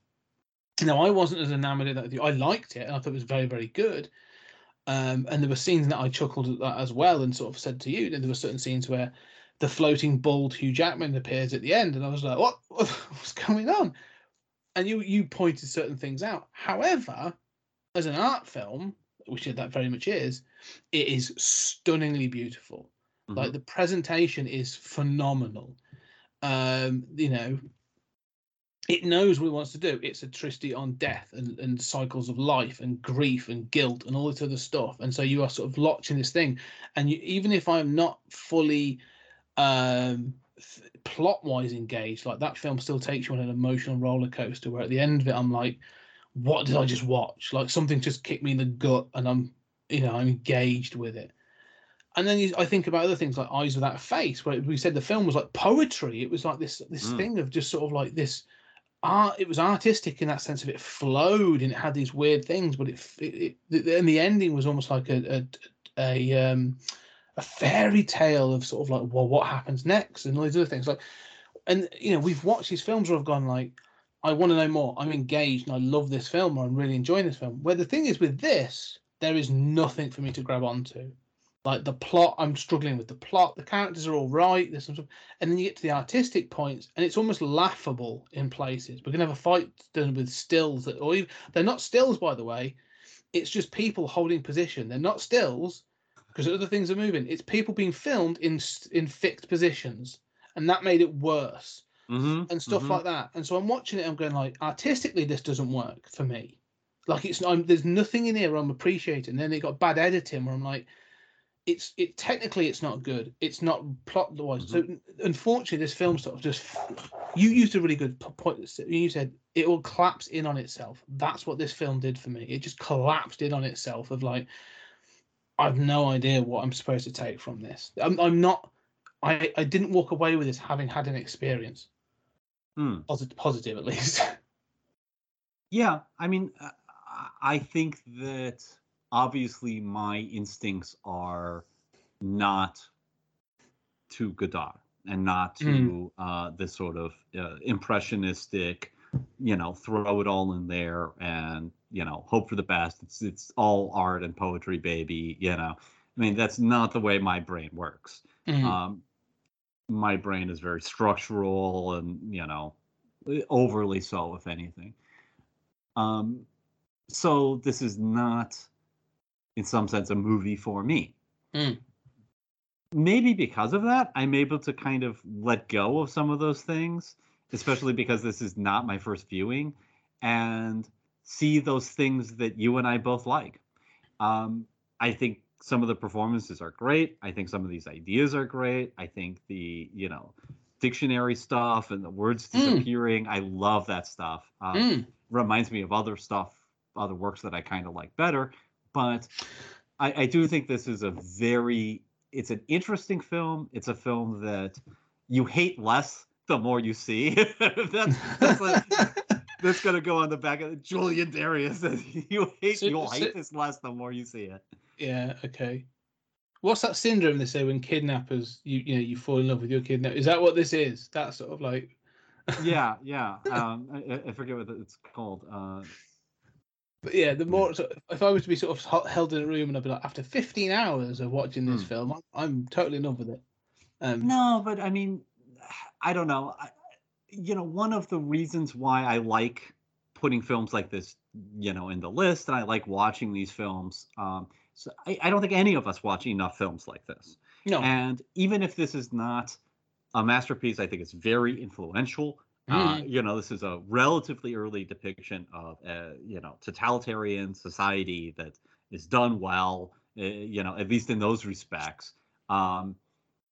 Now I wasn't as enamored of that. with you. I liked it, and I thought it was very very good. Um, and there were scenes that I chuckled at that as well, and sort of said to you that there were certain scenes where the floating bald Hugh Jackman appears at the end, and I was like, "What? What's going on?" And you you pointed certain things out. However, as an art film, which that very much is, it is stunningly beautiful. Like Mhm. the presentation is phenomenal. Um, you know, it knows what it wants to do. It's a tristy on death and, and cycles of life and grief and guilt and all this other stuff. And so you are sort of locked in this thing. And you, even if I'm not fully um, plot wise engaged, like that film still takes you on an emotional roller coaster where at the end of it, I'm like, what did I just watch? Like something just kicked me in the gut and I'm, you know, I'm engaged with it. And then you, I think about other things like Eyes Without a Face, where we said the film was like poetry. It was like this this Mm. thing of just sort of like this art. It was artistic in that sense of it flowed and it had these weird things, but it, it, it and the ending was almost like a a, a um a fairy tale of sort of like well what happens next and all these other things like and you know we've watched these films where I've gone like I want to know more. I'm engaged and I love this film or I'm really enjoying this film. Where the thing is with this, there is nothing for me to grab onto. Like the plot, I'm struggling with the plot. The characters are all right. There's some, stuff- and then you get to the artistic points, and it's almost laughable in places. We're gonna have a fight done with stills that, or even, they're not stills, by the way. It's just people holding position. They're not stills because other things are moving. It's people being filmed in in fixed positions, and that made it worse Mhm, and stuff mhm. like that. And so I'm watching it. I'm going like, artistically, this doesn't work for me. Like it's I'm, there's nothing in here I'm appreciating. Then it got bad editing where I'm like, it's it technically it's not good. It's not plot wise. So unfortunately, this film sort of just you used a really good point. You said it will collapse in on itself. That's what this film did for me. It just collapsed in on itself. Of like, I've no idea what I'm supposed to take from this. I'm I'm not. I I didn't walk away with this having had an experience Hmm. positive, positive at least. Yeah, I mean, uh, I think that obviously my instincts are not to Godard and not to uh, this sort of uh, impressionistic, you know, throw it all in there and you know hope for the best. It's it's all art and poetry, baby. You know, I mean that's not the way my brain works. Mhm. Um, my brain is very structural and you know overly so, if anything. Um, so this is not, in some sense, a movie for me. Mm. Maybe because of that, I'm able to kind of let go of some of those things, especially because this is not my first viewing, and see those things that you and I both like. Um, I think some of the performances are great. I think some of these ideas are great. I think the you know dictionary stuff and the words Mm. disappearing. I love that stuff. Um, Mm. reminds me of other stuff, other works that I kind of like better. But I, I do think this is a very, it's an interesting film. It's a film that you hate less the more you see. that's that's, a- that's gonna go on the back of Julian Darius. you hate So- you'll so- hate this less the more you see it. yeah. Okay. What's that syndrome they say when kidnappers you you know you fall in love with your kidnapper? Is that what this is? That sort of like Yeah, yeah. Um, I- I, I forget what it's called. Uh, But yeah, the more so if I was to be sort of held in a room and I'd be like, after 15 hours of watching this Hmm. film, I'm, I'm totally in love with it. Um, No, but I mean, I don't know. I, you know, one of the reasons why I like putting films like this, you know, in the list, and I like watching these films. Um, so I, I don't think any of us watch enough films like this. no, And even if this is not a masterpiece, I think it's very influential. Uh, you know, this is a relatively early depiction of, uh, you know, totalitarian society that is done well. Uh, you know, at least in those respects. Um,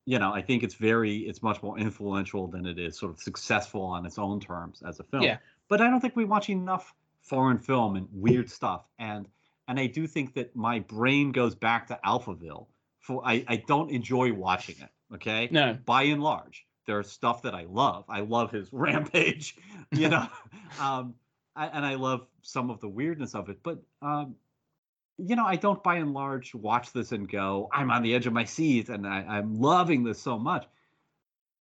you know, I think it's very, it's much more influential than it is sort of successful on its own terms as a film. Yeah. But I don't think we watch enough foreign film and weird stuff. And and I do think that my brain goes back to Alphaville. For I, I don't enjoy watching it. Okay. no, By and large, there's stuff that I love. I love his rampage, you know, um, I, and I love some of the weirdness of it. But um, you know, I don't by and large watch this and go, I'm on the edge of my seat and I, I'm loving this so much.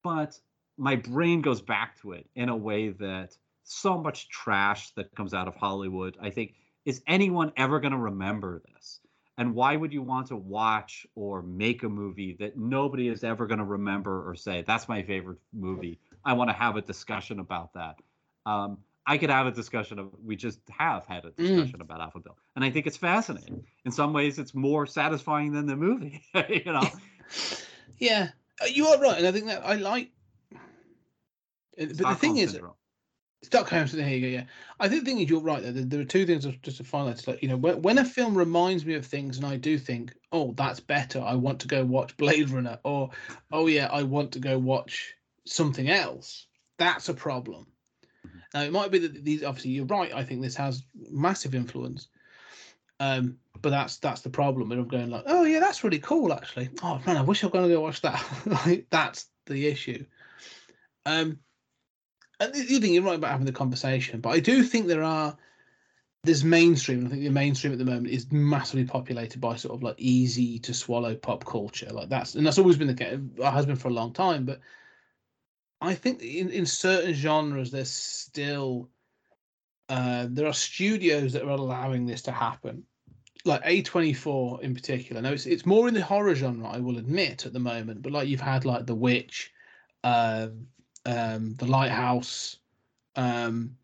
But my brain goes back to it in a way that so much trash that comes out of Hollywood, I think, is anyone ever going to remember this? And why would you want to watch or make a movie that nobody is ever going to remember or say, that's my favorite movie? I want to have a discussion about that. Um, I could have a discussion of. We just have had a discussion about Alphaville, and I think it's fascinating. In some ways, it's more satisfying than the movie. you know, Yeah, uh, you are right, and I think that I like. But the thing Stockholm is, syndrome. Syndrome. Here you go. Yeah, I think the thing is, you're right. There, there are two things just to highlight. Like you know, when, when a film reminds me of things, and I do think, oh, that's better. I want to go watch Blade Runner, or oh yeah, I want to go watch something else. That's a problem. Now it might be that these. Obviously, you're right. I think this has massive influence. Um, but that's that's the problem. And I'm going like, oh yeah, that's really cool actually. Oh man, I wish I'm going to go watch that. like that's the issue. Um, and the thing you're right about having the conversation, but I do think there are there's mainstream. I think the mainstream at the moment is massively populated by sort of like easy to swallow pop culture. Like that's and that's always been the case. It has been for a long time, but I think in in certain genres there's still uh, there are studios that are allowing this to happen like A24 in particular. Now it's it's more in the horror genre, I will admit, at the moment. But like you've had like The Witch, um, um, The Lighthouse, um,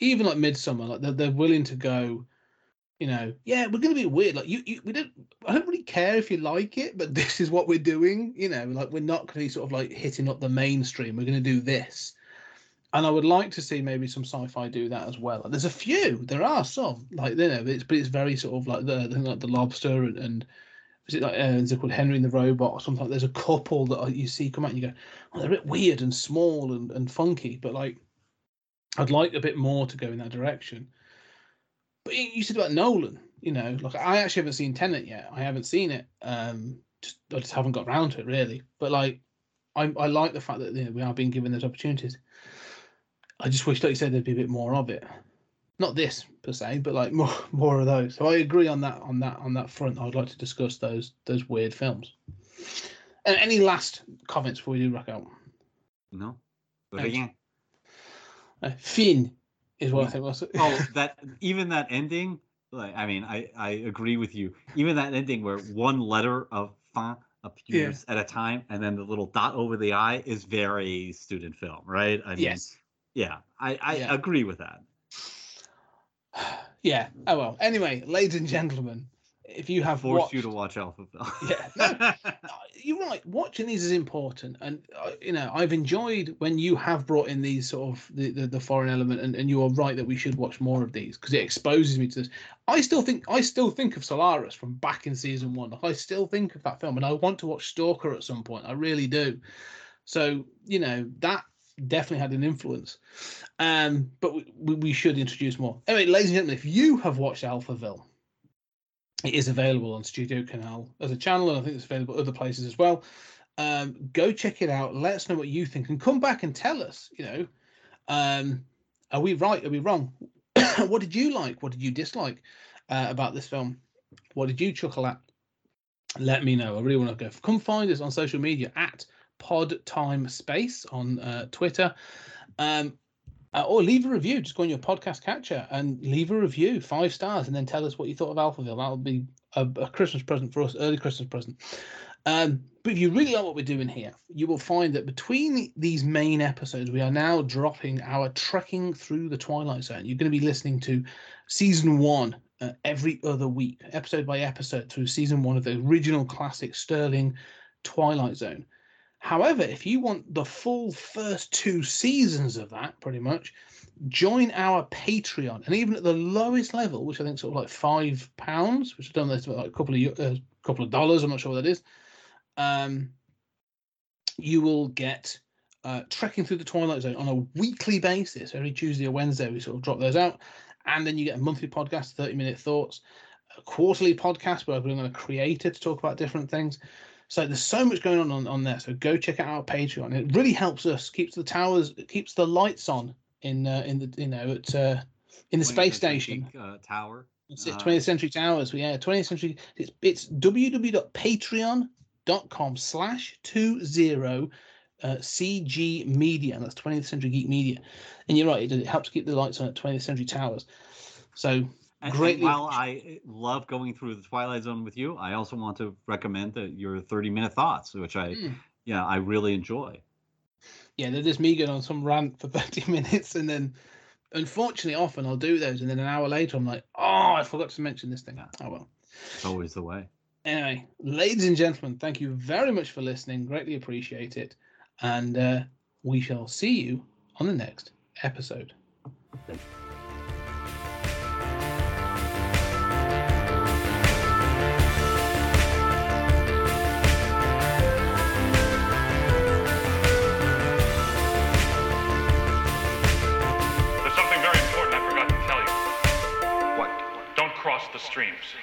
even like Midsommar. Like they're, they're willing to go. You know, yeah, we're gonna be weird. Like you, you, we don't. I don't really care if you like it, but this is what we're doing. You know, like we're not gonna be sort of like hitting up the mainstream. We're gonna do this. And I would like to see maybe some sci-fi do that as well. There's a few, there are some, like you know, it's but it's very sort of like the like the lobster and, and is it like uh, is it called Henry and the Robot or something? There's a couple that you see come out and you go, oh, they're a bit weird and small and, and funky, but like I'd like a bit more to go in that direction. But you said about Nolan, you know, like I actually haven't seen Tenet yet. I haven't seen it. Um, just I just haven't got around to it really. But like, I I like the fact that you know, we are being given those opportunities. I just wish, like you said, there'd be a bit more of it. Not this per se, but like more more of those. So I agree on that on that on that front. I would like to discuss those those weird films. And any last comments before we do rock out? No, again, Uh, Finn is what I Yeah. think was. oh, that even that ending. Like, I mean, I I agree with you. Even that ending where one letter of fin appears at a time, and then the little dot over the I is very student film, right? I mean, yes. yeah, I I Yeah. agree with that. Yeah. Oh well. Anyway, ladies and gentlemen, if you have Force watched, you to watch Alphaville. Yeah, no, Uh, you're right. Watching these is important, and uh, you know I've enjoyed when you have brought in these sort of the the, the foreign element, and, and you are right that we should watch more of these because it exposes me to this. I still think I still think of Solaris from back in season one. Like, I still think of that film, and I want to watch Stalker at some point. I really do. So you know that definitely had an influence. Um, but we, we, should introduce more. Anyway, ladies and gentlemen, if you have watched Alphaville, it is available on Studio Canal as a channel, and I think it's available other places as well. Um, go check it out. Let us know what you think, and come back and tell us. You know, um, are we right? Are we wrong? what did you like? What did you dislike uh, about this film? What did you chuckle at? Let me know. I really want to go. Come find us on social media at Pod Time Space on uh, Twitter. Um, uh, or leave a review. Just go on your podcast catcher and leave a review, five stars, and then tell us what you thought of Alphaville. That'll be a, a Christmas present for us, early Christmas present. Um, but if you really like what we're doing here, you will find that between these main episodes, we are now dropping our trekking through the Twilight Zone. You're going to be listening to season one uh, every other week, episode by episode, through season one of the original classic Serling Twilight Zone. However, if you want the full first two seasons of that, pretty much, join our Patreon. And even at the lowest level, which I think is sort of like five pounds, which I don't know, it's about like a couple of uh, couple of dollars. I'm not sure what that is. Um, you will get uh, trekking through the Twilight Zone on a weekly basis. Every Tuesday or Wednesday, we sort of drop those out, and then you get a monthly podcast, 30 minute thoughts, a quarterly podcast where I bring on a creator to talk about different things. So there's so much going on, on on there. So go check out our Patreon. It really helps us keeps the towers, keeps the lights on in uh, in the you know at uh, in the space station. uh, tower. It's it, Uh, 20th Century Towers. We Yeah, 20th Century. It's it's www.patreon.com slash two zero uh, CG Media. That's 20th Century Geek Media. And you're right, it, it helps keep the lights on at 20th Century Towers. So And, and while I love going through the Twilight Zone with you, I also want to recommend that your 30 minute thoughts, which I, Mm. yeah, I really enjoy. yeah, they're just me going on some rant for 30 minutes and then unfortunately, often I'll do those, and then an hour later, I'm like, oh, I forgot to mention this thing. Oh well. It's always the way. Anyway, ladies and gentlemen, thank you very much for listening. Greatly appreciate it, and uh, we shall see you on the next episode. Streams.